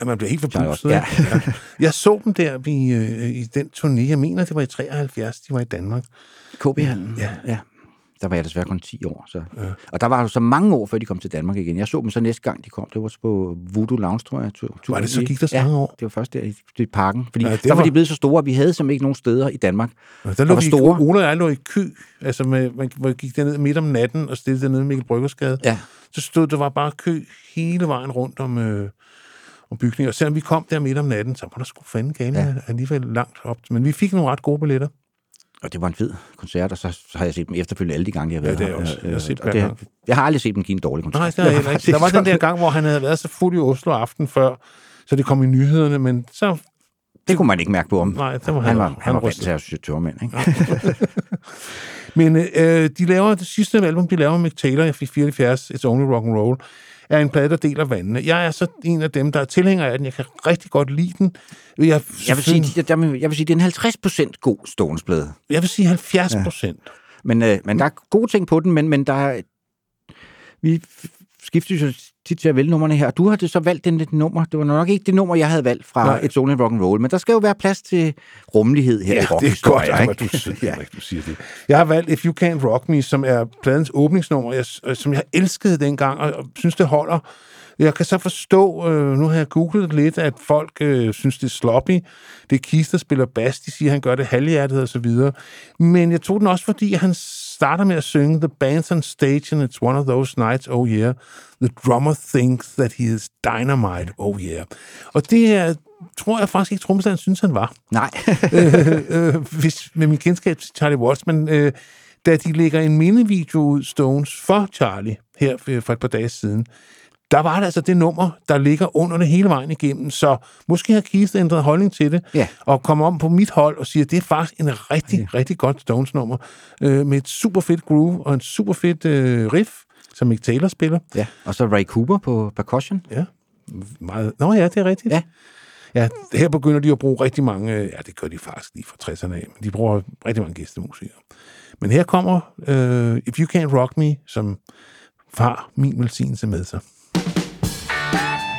At man bliver helt forpustet. Ja. ja. Jeg så dem der i, øh, i den turné. Jeg mener, det var i 73, de var i Danmark. KB-hallen. Ja. ja. Der var jeg desværre kun 10 år. Så. Ja. Og der var jo så mange år, før de kom til Danmark igen. Jeg så dem så næste gang, de kom. Det var på Voodoo Lounge, tror jeg. Tur, Var det så? Gik der så mange ja, år? det var først der i, i parken. Fordi Ja, ja, det der var var- de blevet så store, at vi havde simpelthen ikke nogen steder i Danmark. Og der lå var vi, store. Ole og jeg lå i kø, altså med, man, vi gik derned midt om natten og stillede dernede i Mikkel Bryggersgade. Ja. Så stod der var bare kø hele vejen rundt om, øh, om bygningen. Og selvom vi kom der midt om natten, så var der sgu fanden gale ja. Ja. alligevel langt op. Men vi fik nogle ret gode billetter. Og det var en fed koncert, og så, så har jeg set dem efterfølgende alle de gange, jeg har Ja, været det er her. også. Jeg har Øh, set og det, gang. Jeg har aldrig set dem give en dårlig koncert. Nej, det er heller ikke. Der var den der gang, hvor han havde været så fuld i Oslo aften før, så det kom i nyhederne, men så... Det kunne man ikke mærke på om. Nej, det var han han- var, han han var til at sy tørmænd, ikke? Men øh, de laver det sidste album, de laver med Taylor i 74, It's Only Rock and Roll, er en plade, der deler vandene. Jeg er så en af dem, der er tilhænger af den. Jeg kan rigtig godt lide den. Jeg, Jeg vil sige, jeg, jeg, jeg vil sige, det er en 50% god Stones-plade. jeg vil sige 70 procent. Men, øh, men der er gode ting på den, men, men der er... Vi skifter jo tit til at vælge numrene her. Du har det så valgt den et nummer. Det var nok ikke det nummer, jeg havde valgt fra Nej. It's Only Rock and Roll, men der skal jo være plads til rummelighed her i Ja, det er godt, at ikke? du, siger, ja. ja. du siger det. Jeg har valgt If You Can't Rock Me, som er pladens åbningsnummer, jeg, øh, som jeg elskede dengang, og, og synes, det holder. Jeg kan så forstå, øh, nu har jeg googlet lidt, at folk øh, synes, det er sloppy. Det er Keith, der spiller bass. De siger, han gør det halvhjertet og så videre. Men jeg tog den også, fordi han starter med at synge The band's on stage, and it's one of those nights, oh yeah. The drummer thinks that he is dynamite, oh yeah. Og det er, tror jeg faktisk ikke, trommeslæren synes, han var Nej. øh, hvis, med min kendskab til Charlie Watts, men øh, da de lægger en mindevideo ud, Stones, for Charlie, her for, for et par dage siden, der var det altså det nummer, der ligger under det hele vejen igennem, så måske har Keith ændret holdning til det, Ja. og kommer om på mit hold og siger, at det er faktisk en rigtig, ja. rigtig godt Stones-nummer, øh, med et super fedt groove og en super fedt øh, riff, som Mick Taylor spiller. ja. Og så Ray Cooper på percussion. Ja, meget. Nå ja, det er rigtigt. Ja. Ja, her begynder de at bruge rigtig mange, ja, det gør de faktisk lige fra 60'erne af, men de bruger rigtig mange gæstemusikere. Men her kommer uh, If You Can't Rock Me, som far min velsignelse med sig. The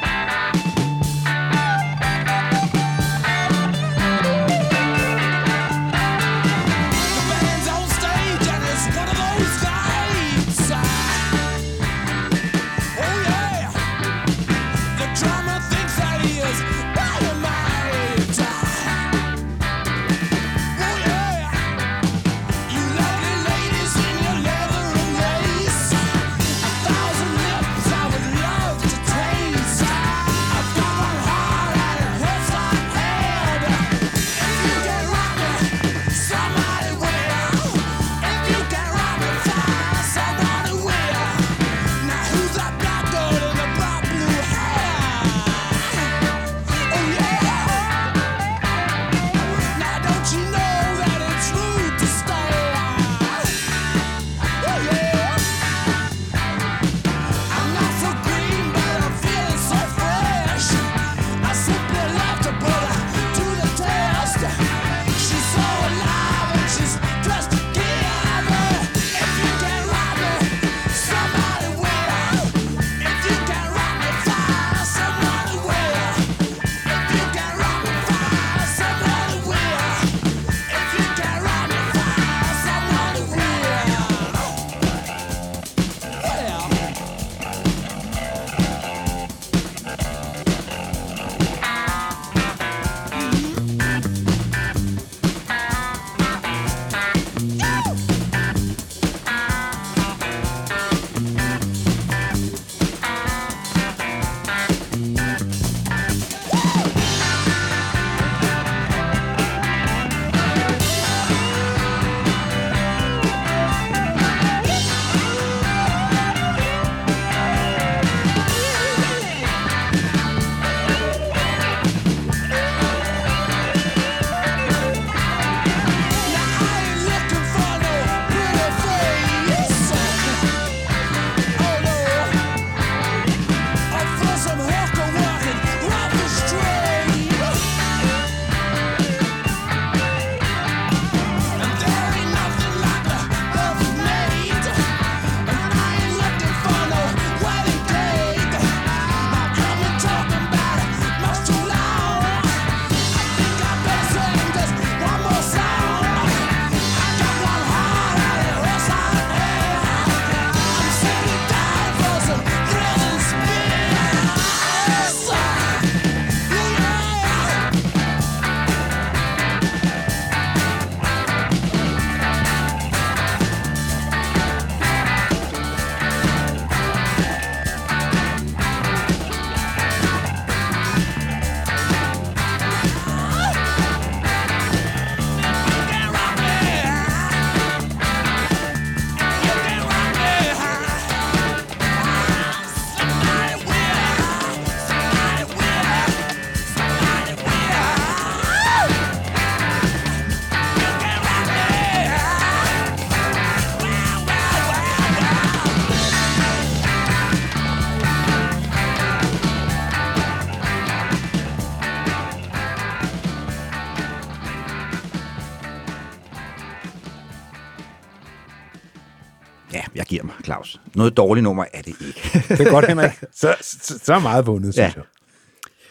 noget dårligt nummer er det ikke. Det er godt, Henrik. Så, så, så er meget vundet, synes Ja. jeg.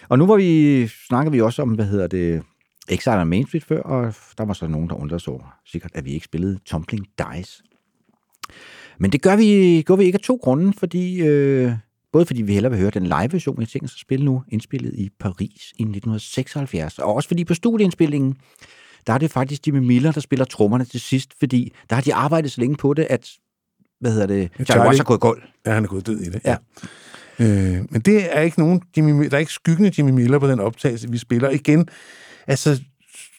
Og nu var vi, snakker vi også om, hvad hedder det, Exile Main Street før, og der var så nogen, der undrede sig over, sikkert, at vi ikke spillede Tumbling Dice. Men det gør vi, gør vi ikke af to grunde, fordi, øh, både fordi vi hellere vil høre den live-version, jeg tænker sig at spille nu, indspillet i Paris i 1976, og også fordi på studieindspillingen, der er det faktisk Jimmy Miller, der spiller trommerne til sidst, fordi der har de arbejdet så længe på det, at hvad hedder det, Charlie, Charlie- Watts er gået gold. Ja, han er gået død i det. Ja. Øh, men det er ikke nogen Jimmy, der er ikke skyggende Jimmy Miller på den optagelse, vi spiller. Igen, altså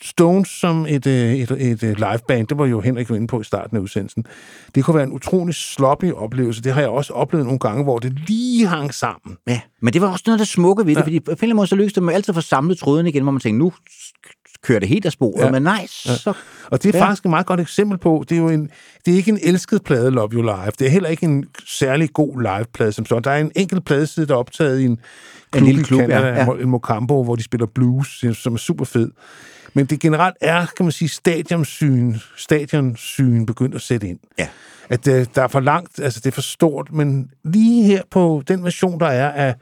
Stones som et, øh, et, et, et liveband, det var jo Henrik jo inde på i starten af udsendelsen. Det kunne være en utrolig sloppy oplevelse. Det har jeg også oplevet nogle gange, hvor det lige hang sammen. Ja, men det var også noget det smukke ved det, ja. fordi på en eller anden måde så lykkedes det med altid at få samlet tråden igen, hvor man tænkte, nu kører det helt af sporet, ja. Ja. men nej, så... Og det er Ja. ja. faktisk et meget godt eksempel på, det er jo en, det er ikke en elsket plade, Love You Live. Det er heller ikke en særlig god liveplade som sådan. Der er en enkelt pladeside, der er optaget i en klub lille i klub, ja, Canada, ja. ja. en Mocambo, hvor de spiller blues, som er super fed. Men det generelt er, kan man sige, stadionsyn, stadionsyn begyndt at sætte ind. Ja. At øh, der er for langt, altså det er for stort, men lige her på den version, der er af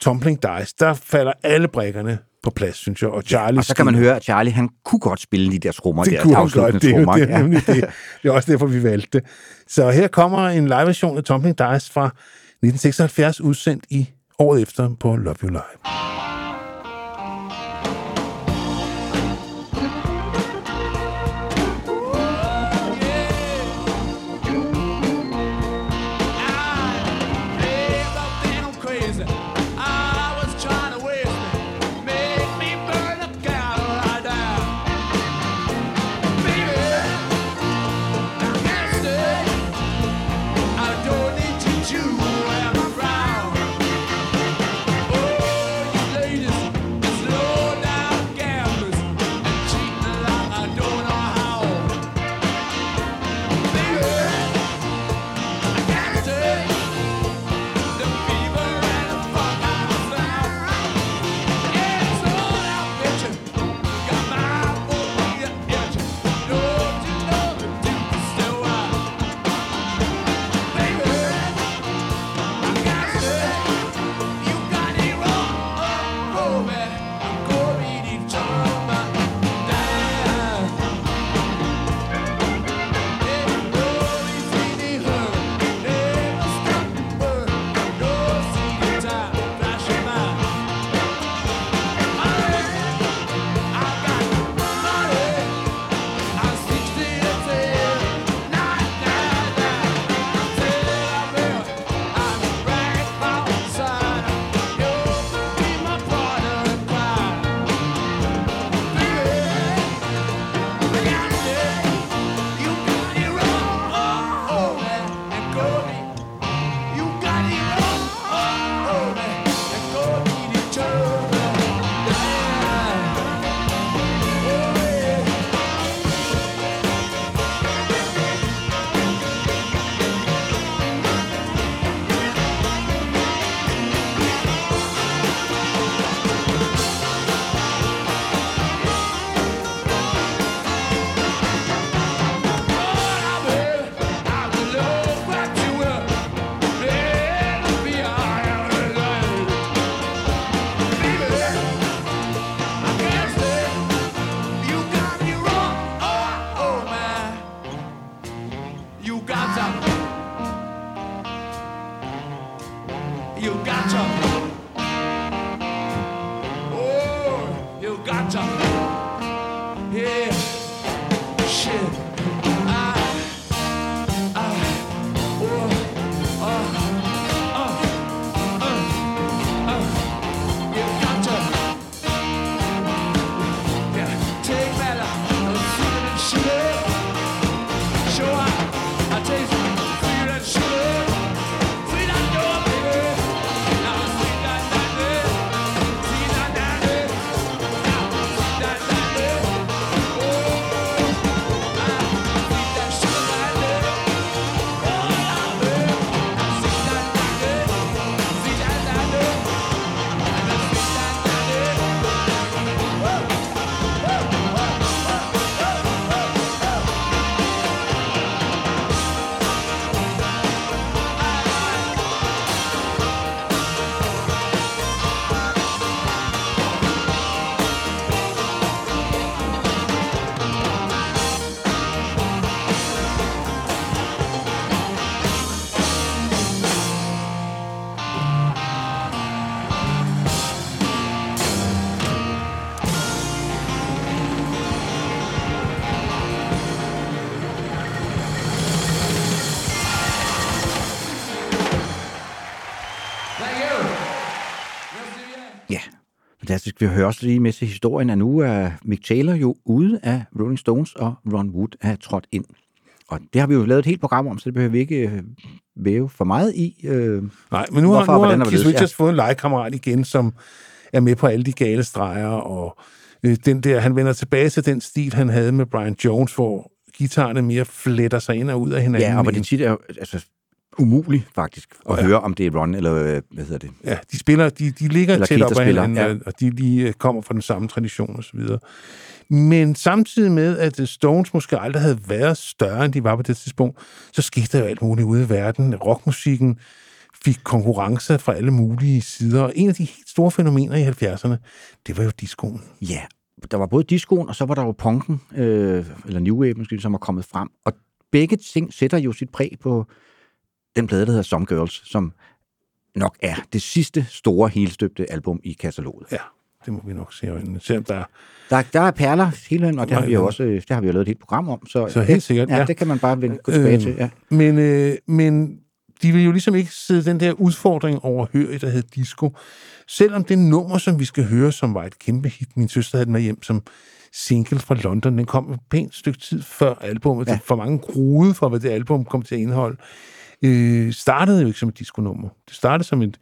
Tumbling Dice, der falder alle brækkerne på plads, synes jeg. Og Charlie Og så kan man høre, at Charlie, han kunne godt spille de der trommer Det der. kunne han godt. Det er, jo, trommer, det, er nemlig det. det er også derfor, vi valgte det. Så her kommer en live-version af Tumbling Dice fra 1976, udsendt i året efter på Love You Live. Vi hører også lige med til historien, at nu er Mick Taylor jo ude af Rolling Stones, og Ron Wood er trådt ind. Og det har vi jo lavet et helt program om, så det behøver vi ikke øh, væve for meget i. Øh, Nej, men nu har, Hvorfor, nu hvordan har Keith Richards fået en legekammerat igen, som er med på alle de gale streger, og øh, den der, han vender tilbage til den stil, han havde med Brian Jones, hvor guitarerne mere fletter sig ind og ud af hinanden. ja, og hvor det tit er altså, umuligt faktisk at Ja. høre, om det er Ron eller øh, hvad hedder det. Ja, de spiller, de, de ligger Eller tæt op ad hinanden, ja. ja. og de lige øh, kommer fra den samme tradition og så videre. Men samtidig med, at øh, Stones måske aldrig havde været større, end de var på det tidspunkt, så skete der jo alt muligt ude i verden. Rockmusikken fik konkurrence fra alle mulige sider, og en af de helt store fænomener i 70'erne, det var jo discoen. Ja, der var både discoen, og så var der jo punken, øh, eller New Wave måske, som er kommet frem. Og begge ting sætter jo sit præg på den plade, der hedder Some Girls, som nok er det sidste store, helstøbte album i kataloget. Ja, det må vi nok se øjnene. Selvom der, Der, der er perler hele vejen, og det har vi jo også øh, det har vi jo lavet et helt program om. Så, Så helt sikkert, ja. ja. det kan man bare vende, gå tilbage Øh, til. Ja. Men, øh, men de vil jo ligesom ikke sidde den der udfordring overhørigt, der hed disco. Selvom det nummer, som vi skal høre, som var et kæmpe hit, min søster havde den med hjem som single fra London, den kom et pænt stykke tid før albumet. Ja. For mange gruede for, hvad det album kom til at indeholde. Øh, startede jo ikke som et disco-nummer. Det startede som et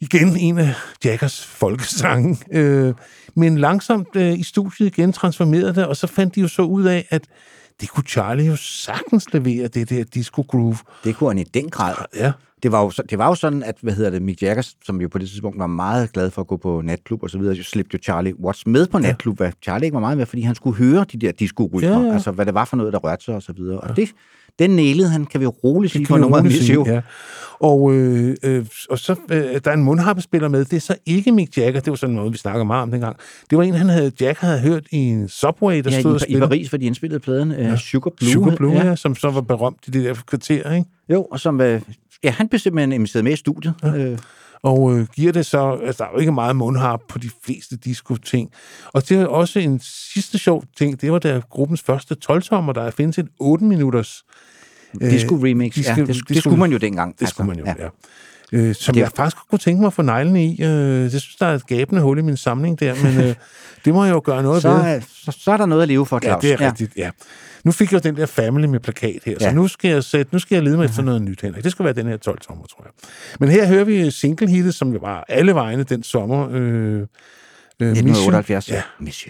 igen en af Jaggers folkesange. Øh, men langsomt øh, i studiet igen transformerede det, og så fandt de jo så ud af, at det kunne Charlie jo sagtens levere, det der disco groove. Det kunne han i den grad. Ja, Det var, jo, det var jo sådan, at hvad hedder det, Mick Jagger, som jo på det tidspunkt var meget glad for at gå på natklub og så videre, slæbte jo Charlie Watts med på natklub, hvad Charlie ikke var meget med, fordi han skulle høre de der disco Ja, ja. altså hvad det var for noget, der rørte sig og så videre. Og det, den nailede han, kan vi roligt sige, for nummeret sige, Miss You. ja. Og, øh, øh, og så øh, der er en mundharpespiller med. Det er så ikke Mick Jagger. Det var sådan noget, vi snakker meget om dengang. Det var en, han havde, Jack havde hørt i en subway, der Ja, stod i, i. Paris, hvor de indspillede pladen ja. Sugar Blue. Sugar Blue, ja. ja. som så var berømt i det der kvarter, ikke? Jo, og som, øh, ja, han blev simpelthen inviteret med i studiet. Ja. Øh, Og øh, giver det så, altså der er jo ikke meget mundharp på de fleste disco-ting. Og det er også en sidste sjov ting, det var da gruppens første 12-tommer, der findes et 8-minutters disco remix, disco- ja, det, det disco- skulle man jo dengang. Det skulle man jo, ja. ja. Øh, som det- jeg faktisk kunne tænke mig at få neglene i. Øh, det synes, der er et gabende hul i min samling der, men øh, det må jeg jo gøre noget Så, ved. så, så er der noget at leve for, Ja, Claus. det er rigtigt, ja. Nu fik jeg den der family med plakat her, så Ja. nu skal jeg sætte, nu skal jeg lede mig efter noget nyt, Henrik. Det skal være den her 12-tommer, tror jeg. Men her hører vi single-hittet, som jo var alle vegne den sommer. Øh, øh, Miss You. 1978, Ja. ja. Miss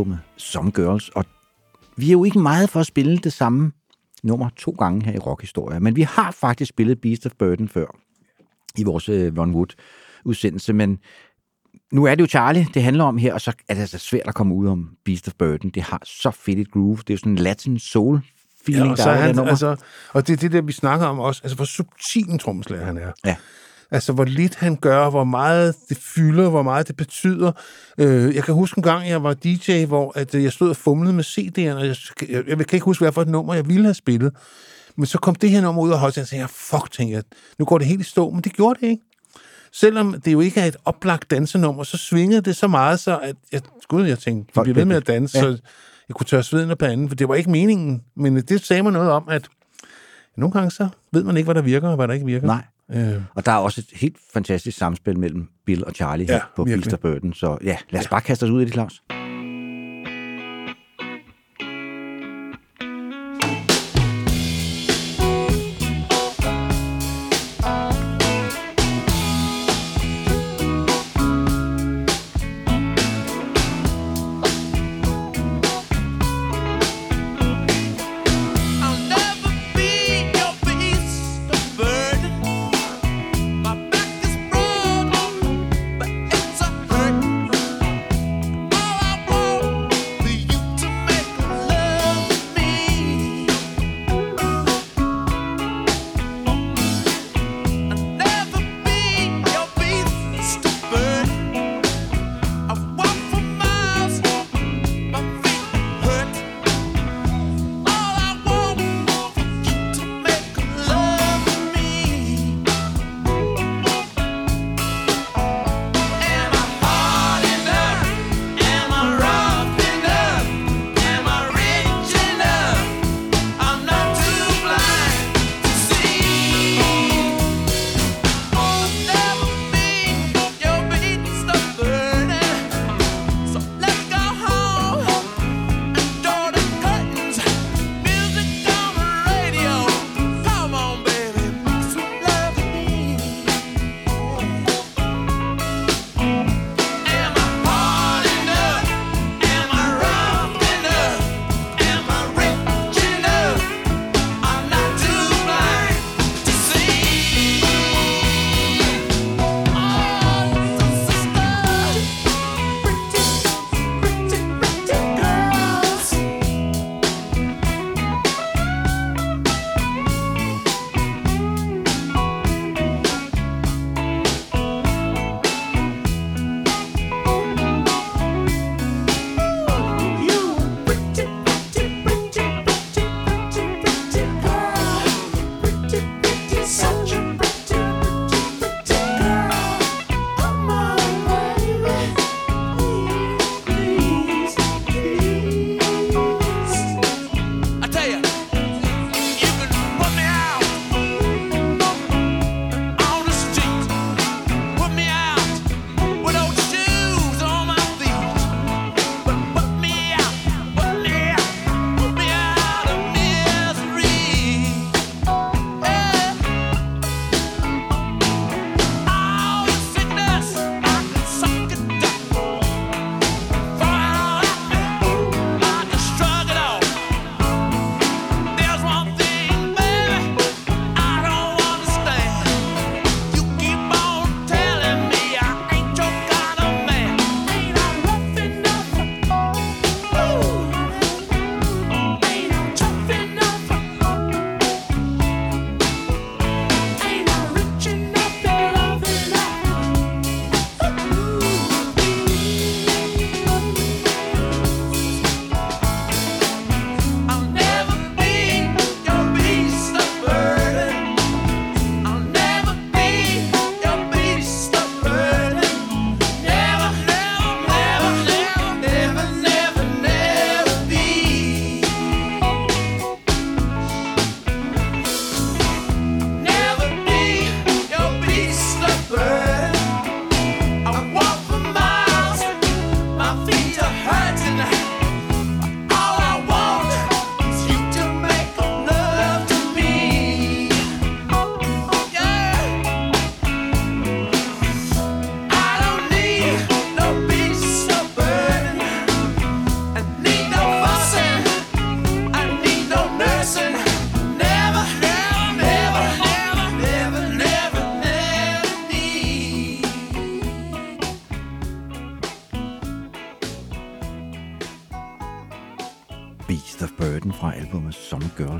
albummet Some Girls. Og vi er jo ikke meget for at spille det samme nummer to gange her i Rockhistoria, men vi har faktisk spillet Beast of Burden før i vores øh, Ron Wood udsendelse, men nu er det jo Charlie, det handler om her, og så er det altså svært at komme ud om Beast of Burden. Det har så fedt et groove. Det er jo sådan en Latin soul feeling, Ja, og, der så er er han, nummer. altså, og det er det der, vi snakker om også. Altså, hvor subtil en trommeslager han er. Ja. Altså, hvor lidt han gør, hvor meget det fylder, hvor meget det betyder. Øh, jeg kan huske en gang, jeg var DJ, hvor at, øh, jeg stod og fumlede med CD'erne, og jeg, jeg, jeg kan ikke huske, hvad for et nummer jeg ville have spillet. Men så kom det her nummer ud af højt, og jeg tænkte, fuck, tænkte jeg, nu går det helt i stå, men det gjorde det ikke. Selvom det jo ikke er et oplagt dansenummer, så svingede det så meget, så at jeg, gud, jeg tænkte, Folk bliver ved med at danse, Ja. så jeg kunne tørre sveden af panden, for det var ikke meningen. Men det sagde mig noget om, at nogle gange så ved man ikke, hvad der virker, og hvad der ikke virker. Nej. Øh, Og der er også et helt fantastisk samspil mellem Bill og Charlie her Ja, på virkelig. Beast of Burden. Så ja, lad os bare kaste os ud i det, Claus.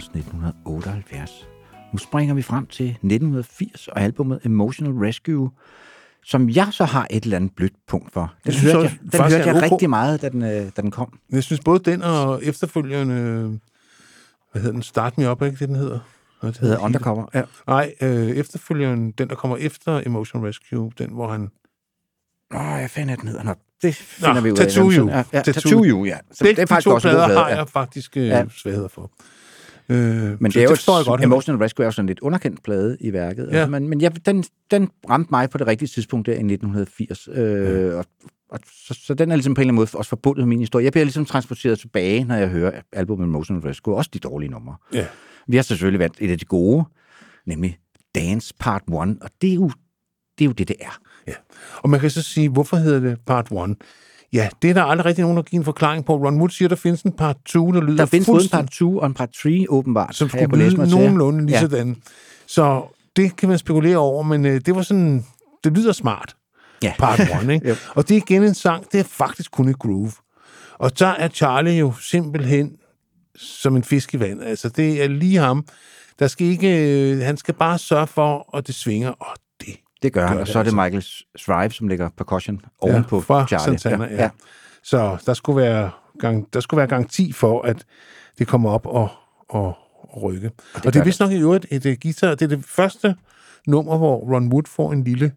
Girls 1978. Nu springer vi frem til 1980 og albumet Emotional Rescue, som jeg så har et eller andet blødt punkt for. Den synes hørte jeg jeg, den faktisk hørte jeg rigtig meget, da den, øh, da den kom. Jeg synes både den og efterfølgende... Hvad hedder den? Start Me Up, ikke det, den hedder? Hvad Det hedder Undercover. Ja. Nej, øh, efterfølgende, den der kommer efter Emotion Rescue, den hvor han... Åh, fanden er den hedder? Nå, det finder Nå, vi ud af. Tattoo You. Ja, ja, Tattoo You, ja. Så Begge det er faktisk de to også plader plade. har ja. jeg faktisk øh, Ja. ja. svagheder for. Øh, Men det er jo jeg godt. Emotional Rescue er jo sådan lidt underkendt plade i værket. Ja. Altså, men men jeg, den, den ramte mig på det rigtige tidspunkt der i 1980. Øh, og, og, så, så den er ligesom på en eller anden måde også forbundet med min historie. Jeg bliver ligesom transporteret tilbage, når jeg hører albumet Emotional Rescue. Også de dårlige numre. Ja. Vi har selvfølgelig valgt et af de gode, nemlig Dance Part 1. Og det er jo det, er jo det, det er. Ja. Og man kan så sige, hvorfor hedder det part 1? Ja, det er der aldrig rigtig nogen, der giver en forklaring på. Ron Wood siger, der findes en part 2, der lyder Der findes både en part 2 og en part 3, åbenbart. som skulle lyde nogenlunde lige Ja. sådan. Så det kan man spekulere over, men øh, det var sådan, det lyder smart, Ja. part 1, ikke? Jo. Og det er igen en sang, det er faktisk kun et groove. Og der er Charlie jo simpelthen som en fisk i vand. Altså, det er lige ham. Der skal ikke, øh, han skal bare sørge for, at det svinger, og det gør han, og så er det altså. Michael Shrive, som lægger percussion oven på fra Charlie. Santana, ja. ja. Så der skulle, være, gang, der skulle være garanti for, at det kommer op og, og, og rykke. Og det, og det er vist nok i øvrigt et, et guitar. Det er det første nummer, hvor Ron Wood får en lille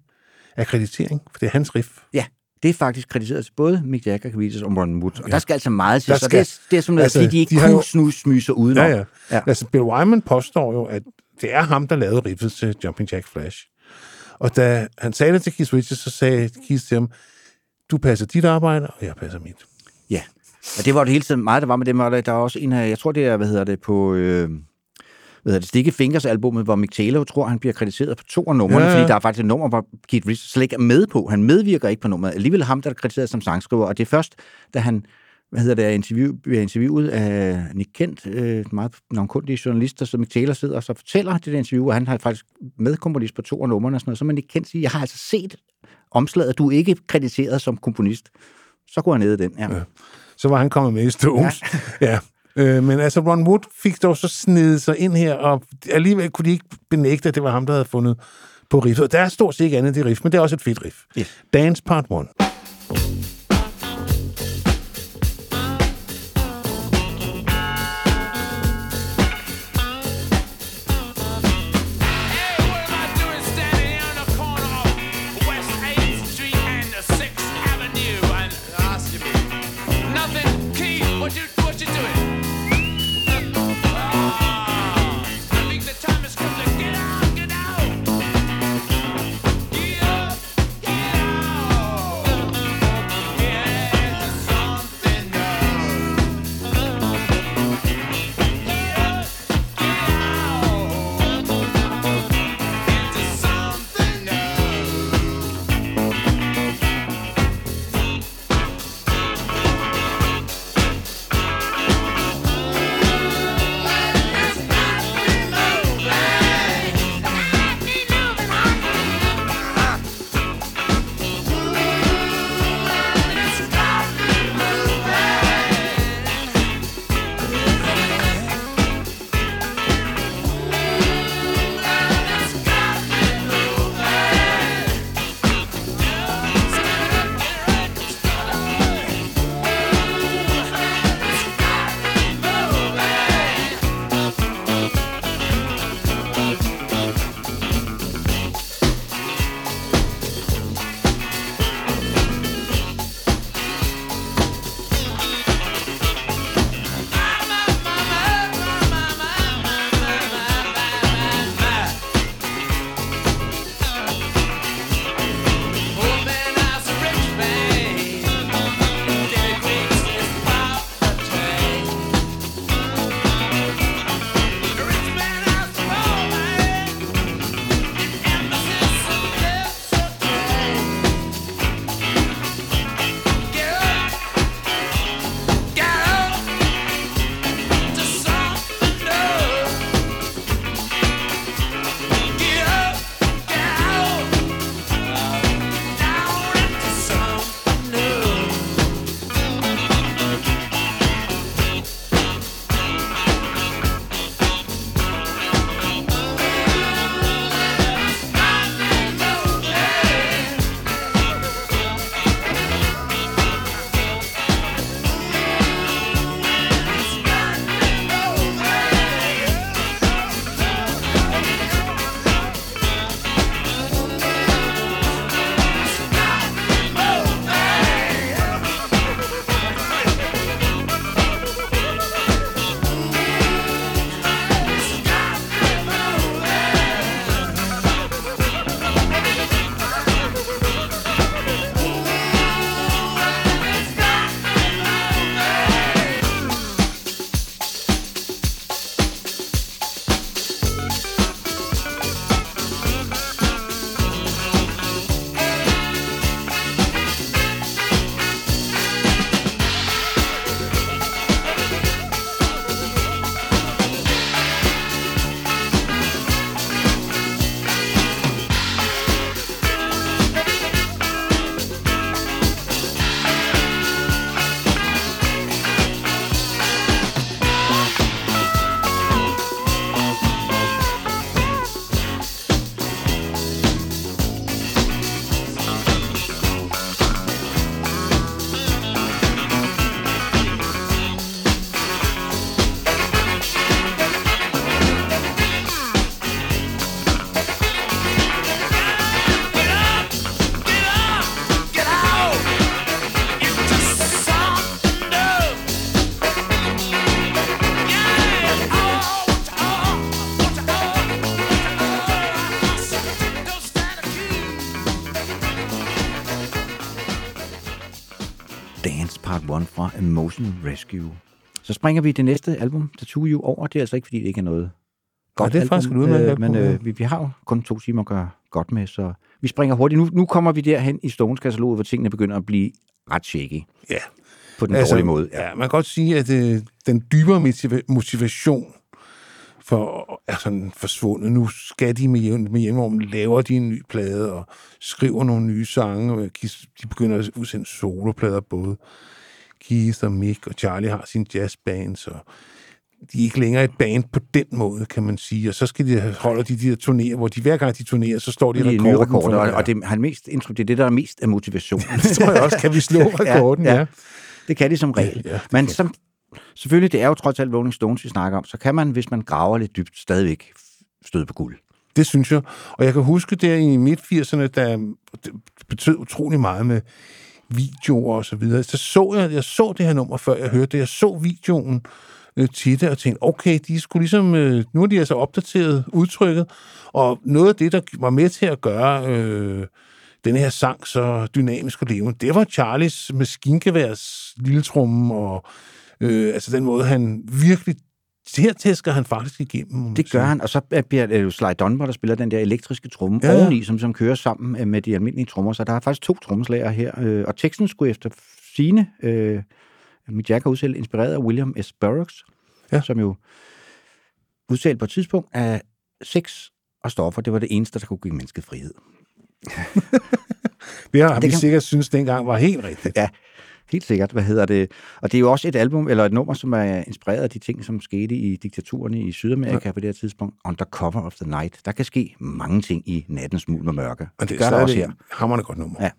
akkreditering, for det er hans riff. Ja, det er faktisk krediteret til både Mick Jagger, Cavitas og Ron Wood. Og der skal altså meget til, så skal- det er, det er som altså, altså, fordi de ikke de kunne jo- snuse smyse udenom. Ja, ja. Ja. ja. Altså, Bill Wyman påstår jo, at det er ham, der lavede riffet til Jumping Jack Flash. Og da han sagde det til Keith Richards, så sagde Keith til ham, du passer dit arbejde, og jeg passer mit. ja. Og det var det hele tiden meget, der var med dem. Og der der er også en af, jeg tror det er, hvad hedder det, på... Øh, hvad hedder det, Sticky Fingers albumet, hvor Mick Taylor tror, han bliver krediteret på to af numrene, Ja, ja, fordi der er faktisk et nummer, hvor Keith Richards slet ikke er med på. Han medvirker ikke på nummeret. Alligevel ham, der er krediteret som sangskriver, og det er først, da han hvad hedder det, er interview, bliver interviewet af Nick Kent, øh, meget navnkundige journalister, som Taylor sidder og så fortæller det der interview, og han har faktisk medkomponist på to af numrene og sådan noget, så man Nick Kent siger, jeg har altså set omslaget, du er ikke krediteret som komponist. Så går han ned i den, ja. ja. Så var han kommet med i Stones. Ja. ja. Øh, men altså, Ron Wood fik dog så snedet sig ind her, og alligevel kunne de ikke benægte, at det var ham, der havde fundet på riffet. Der er stort set ikke andet i det riff, men det er også et fedt riff. Yes. Dance Part 1. 1 fra Emotion Rescue. Så springer vi det næste album, Tattoo You, over. Det er altså ikke, fordi det ikke er noget godt det er faktisk album, udmærket øh, Men ja. øh, vi, vi har jo kun to timer at gøre godt med, så vi springer hurtigt. Nu, nu kommer vi derhen i Stones katalog, hvor tingene begynder at blive ret shaky. Ja. På den altså, dårlige måde. Ja. ja, man kan godt sige, at øh, den dybere motiva- motivation for er sådan forsvundet. Nu skal de med, jævn, med hjemmerum, laver de en ny plade og skriver nogle nye sange. og De begynder at udsende soloplader, både Keith og Mick og Charlie har sin jazzband, så de er ikke længere et band på den måde, kan man sige. Og så skal de holde de der turnéer, hvor de hver gang de turnerer, så står de i De rekorden. for, rekorder, og, og det, han mest indtryk, det er det, der er mest af motivation. det tror jeg også. Kan vi slå rekorden? ja. ja. Det kan de som regel. Ja, det Men som, selvfølgelig, det er jo trods alt Rolling Stones, vi snakker om, så kan man, hvis man graver lidt dybt, stadigvæk støde på guld. Det synes jeg. Og jeg kan huske der i midt-80'erne, der det betød utrolig meget med videoer og så videre. Så så jeg, jeg så det her nummer, før jeg hørte det. Jeg så videoen øh, til det og tænkte, okay, de skulle ligesom, øh, nu er de altså opdateret udtrykket, og noget af det, der var med til at gøre øh, den her sang så dynamisk og levende, det var Charlies maskingeværs lille tromme, og øh, altså den måde, han virkelig, her tæsker han faktisk igennem. Det gør han, og så bliver det jo Sly Dunbar, der spiller den der elektriske tromme Ja. oveni, som, som kører sammen øh, med de almindelige trommer. Så der er faktisk to trommeslager her, øh, og teksten skulle efter sine øh, Mick Jagger udtalt inspireret af William S. Burroughs, ja. som jo udtalte på et tidspunkt, at sex og stoffer, det var det eneste, der kunne give mennesket frihed. Det har vi kan- sikkert synes dengang var helt rigtigt. Ja, helt sikkert. Hvad hedder det? Og det er jo også et album, eller et nummer, som er inspireret af de ting, som skete i diktaturerne i Sydamerika ja. på det her tidspunkt. Under cover of the night. Der kan ske mange ting i nattens mulm og mørke. Og det gør der også her. Hammerne godt nummer. Ja.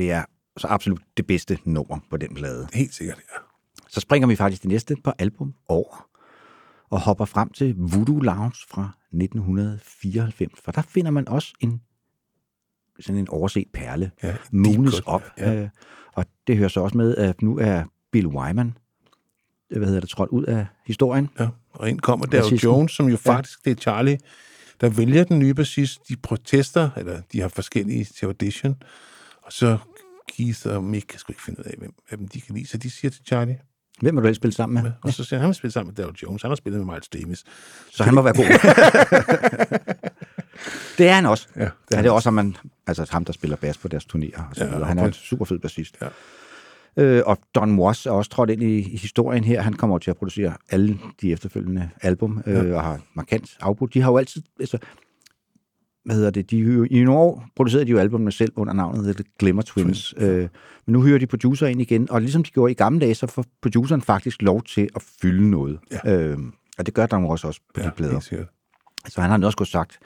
Det er så absolut det bedste nummer på den plade. Helt sikkert, ja. Så springer vi faktisk det næste på album over og hopper frem til Voodoo Lounge fra 1994. For der finder man også en sådan en overset perle, Ja, cut, op. ja. Øh, og det hører så også med, at nu er Bill Wyman, øh, hvad hedder det, trådt ud af historien. ja. Og ind kommer Daryl Bassisten. Jones, som jo faktisk, det er Charlie, der vælger den nye bassist. De protester, eller de har forskellige til audition. Og så Keith og Mick kan sgu ikke finde ud af, hvem, hvem de kan lide. Så de siger til Charlie, Hvem vil du helst spille sammen med? og så siger han, han vil spille sammen med Daryl Jones. Han har spillet med Miles Davis. Så han må være god. det er han også. Ja, det er, er det er også ham, man, altså ham, der spiller bas på deres turnéer. Og så Ja, ja, han er en super fed bassist. Ja. Øh, og Don Was er også trådt ind i, i historien her. Han kommer til at producere alle de efterfølgende album, øh, Ja. og har markant afbrudt. De har jo altid... Altså, hvad hedder det? De, har I nogle år producerede de jo albumene selv under navnet The Glimmer Twins. Øh, men nu hører de producer ind igen, og ligesom de gjorde i gamle dage, så får produceren faktisk lov til at fylde noget. Ja. Øh, og det gør Don Was også på ja, de plader. Så han har også godt sagt.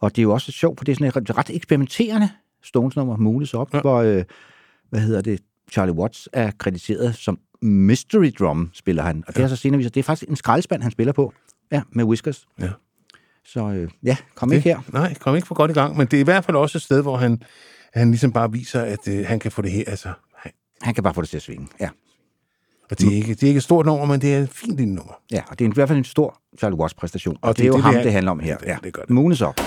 Og det er jo også sjovt, for det er sådan et ret- ret eksperimenterende Stones-nummer, Mules op, ja. Ja. hvor, øh, hvad hedder det, Charlie Watts er krediteret som Mystery Drum, spiller han. Og det er så senere vist, det er faktisk en skraldespand, han spiller på. Ja, med Whiskers. Ja. Så øh, ja, kom ikke her. Nej, kom ikke for godt i gang, men det er i hvert fald også et sted, hvor han, han ligesom bare viser, at øh, han kan få det her. Altså, han- Han kan bare få det til at svinge. Ja. og det er, ikke, det er ikke et stort nummer, men det er et fint lille nummer. ja, og det er i hvert fald en stor Charlie Watts præstation. Og, og det, det det er jo det, ham, det er. det handler om her. Det- Ja, det gør det. Mules op.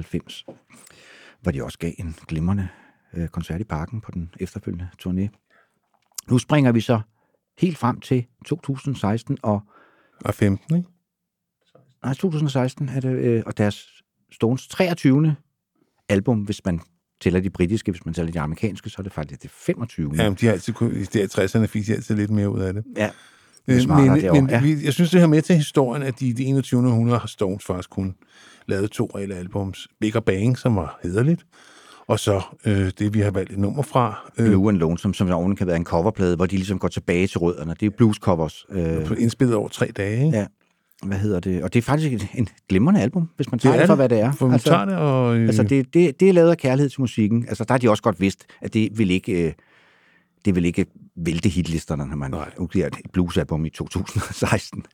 1994, hvor de også gav en glimrende øh, koncert i parken på den efterfølgende turné. Nu springer vi så helt frem til 2016, og Og 15, ikke? nej, 2016 er det, øh, og deres Stones 23. album, hvis man tæller de britiske, hvis man tæller de amerikanske, så er det faktisk det 25. Ja, de har altid kun, i de her 60'erne fik de altid lidt mere ud af det. ja. Det er Øh, smartere men, derovre, men ja. jeg synes, det hører med til historien, at de i det 21. århundrede har Stones faktisk kun lavet to reelle albums. Big og Bang, som var hederligt, og så øh, det, vi har valgt et nummer fra, øh, Blue and Lonesome, som oven kan være en coverplade, hvor de ligesom går tilbage til rødderne. Det er blues covers. Øh, indspillet over tre dage. Ikke? ja. Hvad hedder det? Og det er faktisk en, en glimrende album, hvis man tager Det det, for, hvad det er. For altså, tager det, og... Øh, altså det, det, det er lavet af kærlighed til musikken. Altså, der har de også godt vidst, at det vil ikke, øh, det vil ikke vælte hitlisterne, når man udgiver et bluesalbum i 2016.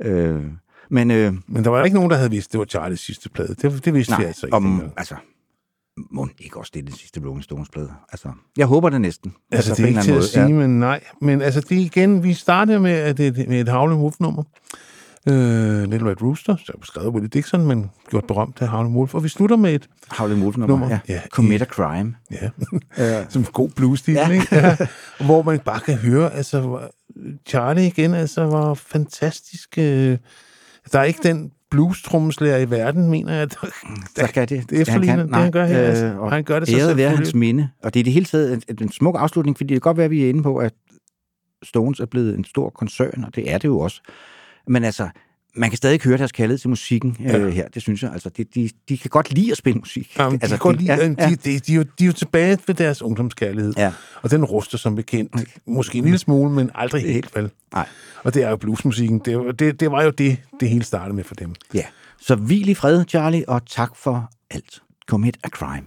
Øh, men øh, Men der var ikke nogen, der havde vidst, at det var Charlies sidste plade. Det, det vidste vi nej, altså ikke. om, altså, må ikke også det er den sidste Rolling Stones-plade. Altså, jeg håber det næsten. Altså, det på er ikke til anden at sige, måde. men nej. Men altså, det igen, vi startede med, at det, med et Howlin' Wolf-nummer. Øh, Little Red Rooster, så er skrevet Willie Dixon, men gjort berømt af Howlin' Wolf. Og vi slutter med et, Ja, Howlin' Wolf Nummer. nummer. Ja. Ja, ja. Commit a crime. ja, som god blues Ja. ja. ikke? Ja. Hvor man bare kan høre, altså, Charlie igen, altså, var fantastisk. Øh, der er ikke den blues-trommeslager i verden, mener jeg. Der, Der skal det. det efterligner det, han gør her. Altså, Øh, og han gør det så æret være hans minde. Og det er det hele taget en, en smuk afslutning, fordi det kan godt være, at vi er inde på, at Stones er blevet en stor koncern, og det er det jo også. Men altså, man kan stadig høre deres kærlighed til musikken ja. øh, her, det synes jeg. Altså, de, de, de kan godt lide at spille musik. Jamen, altså, de, ja, de, ja. de, de, de, er jo, de er jo tilbage ved deres ungdomskærlighed. Ja. Og den ruster som bekendt. Måske en lille smule, men aldrig helt vel. Nej. Og det er jo bluesmusikken. Det, det, det var jo det, det hele startede med for dem. ja. Så hvil i fred, Charlie, og tak for alt. Commit a crime.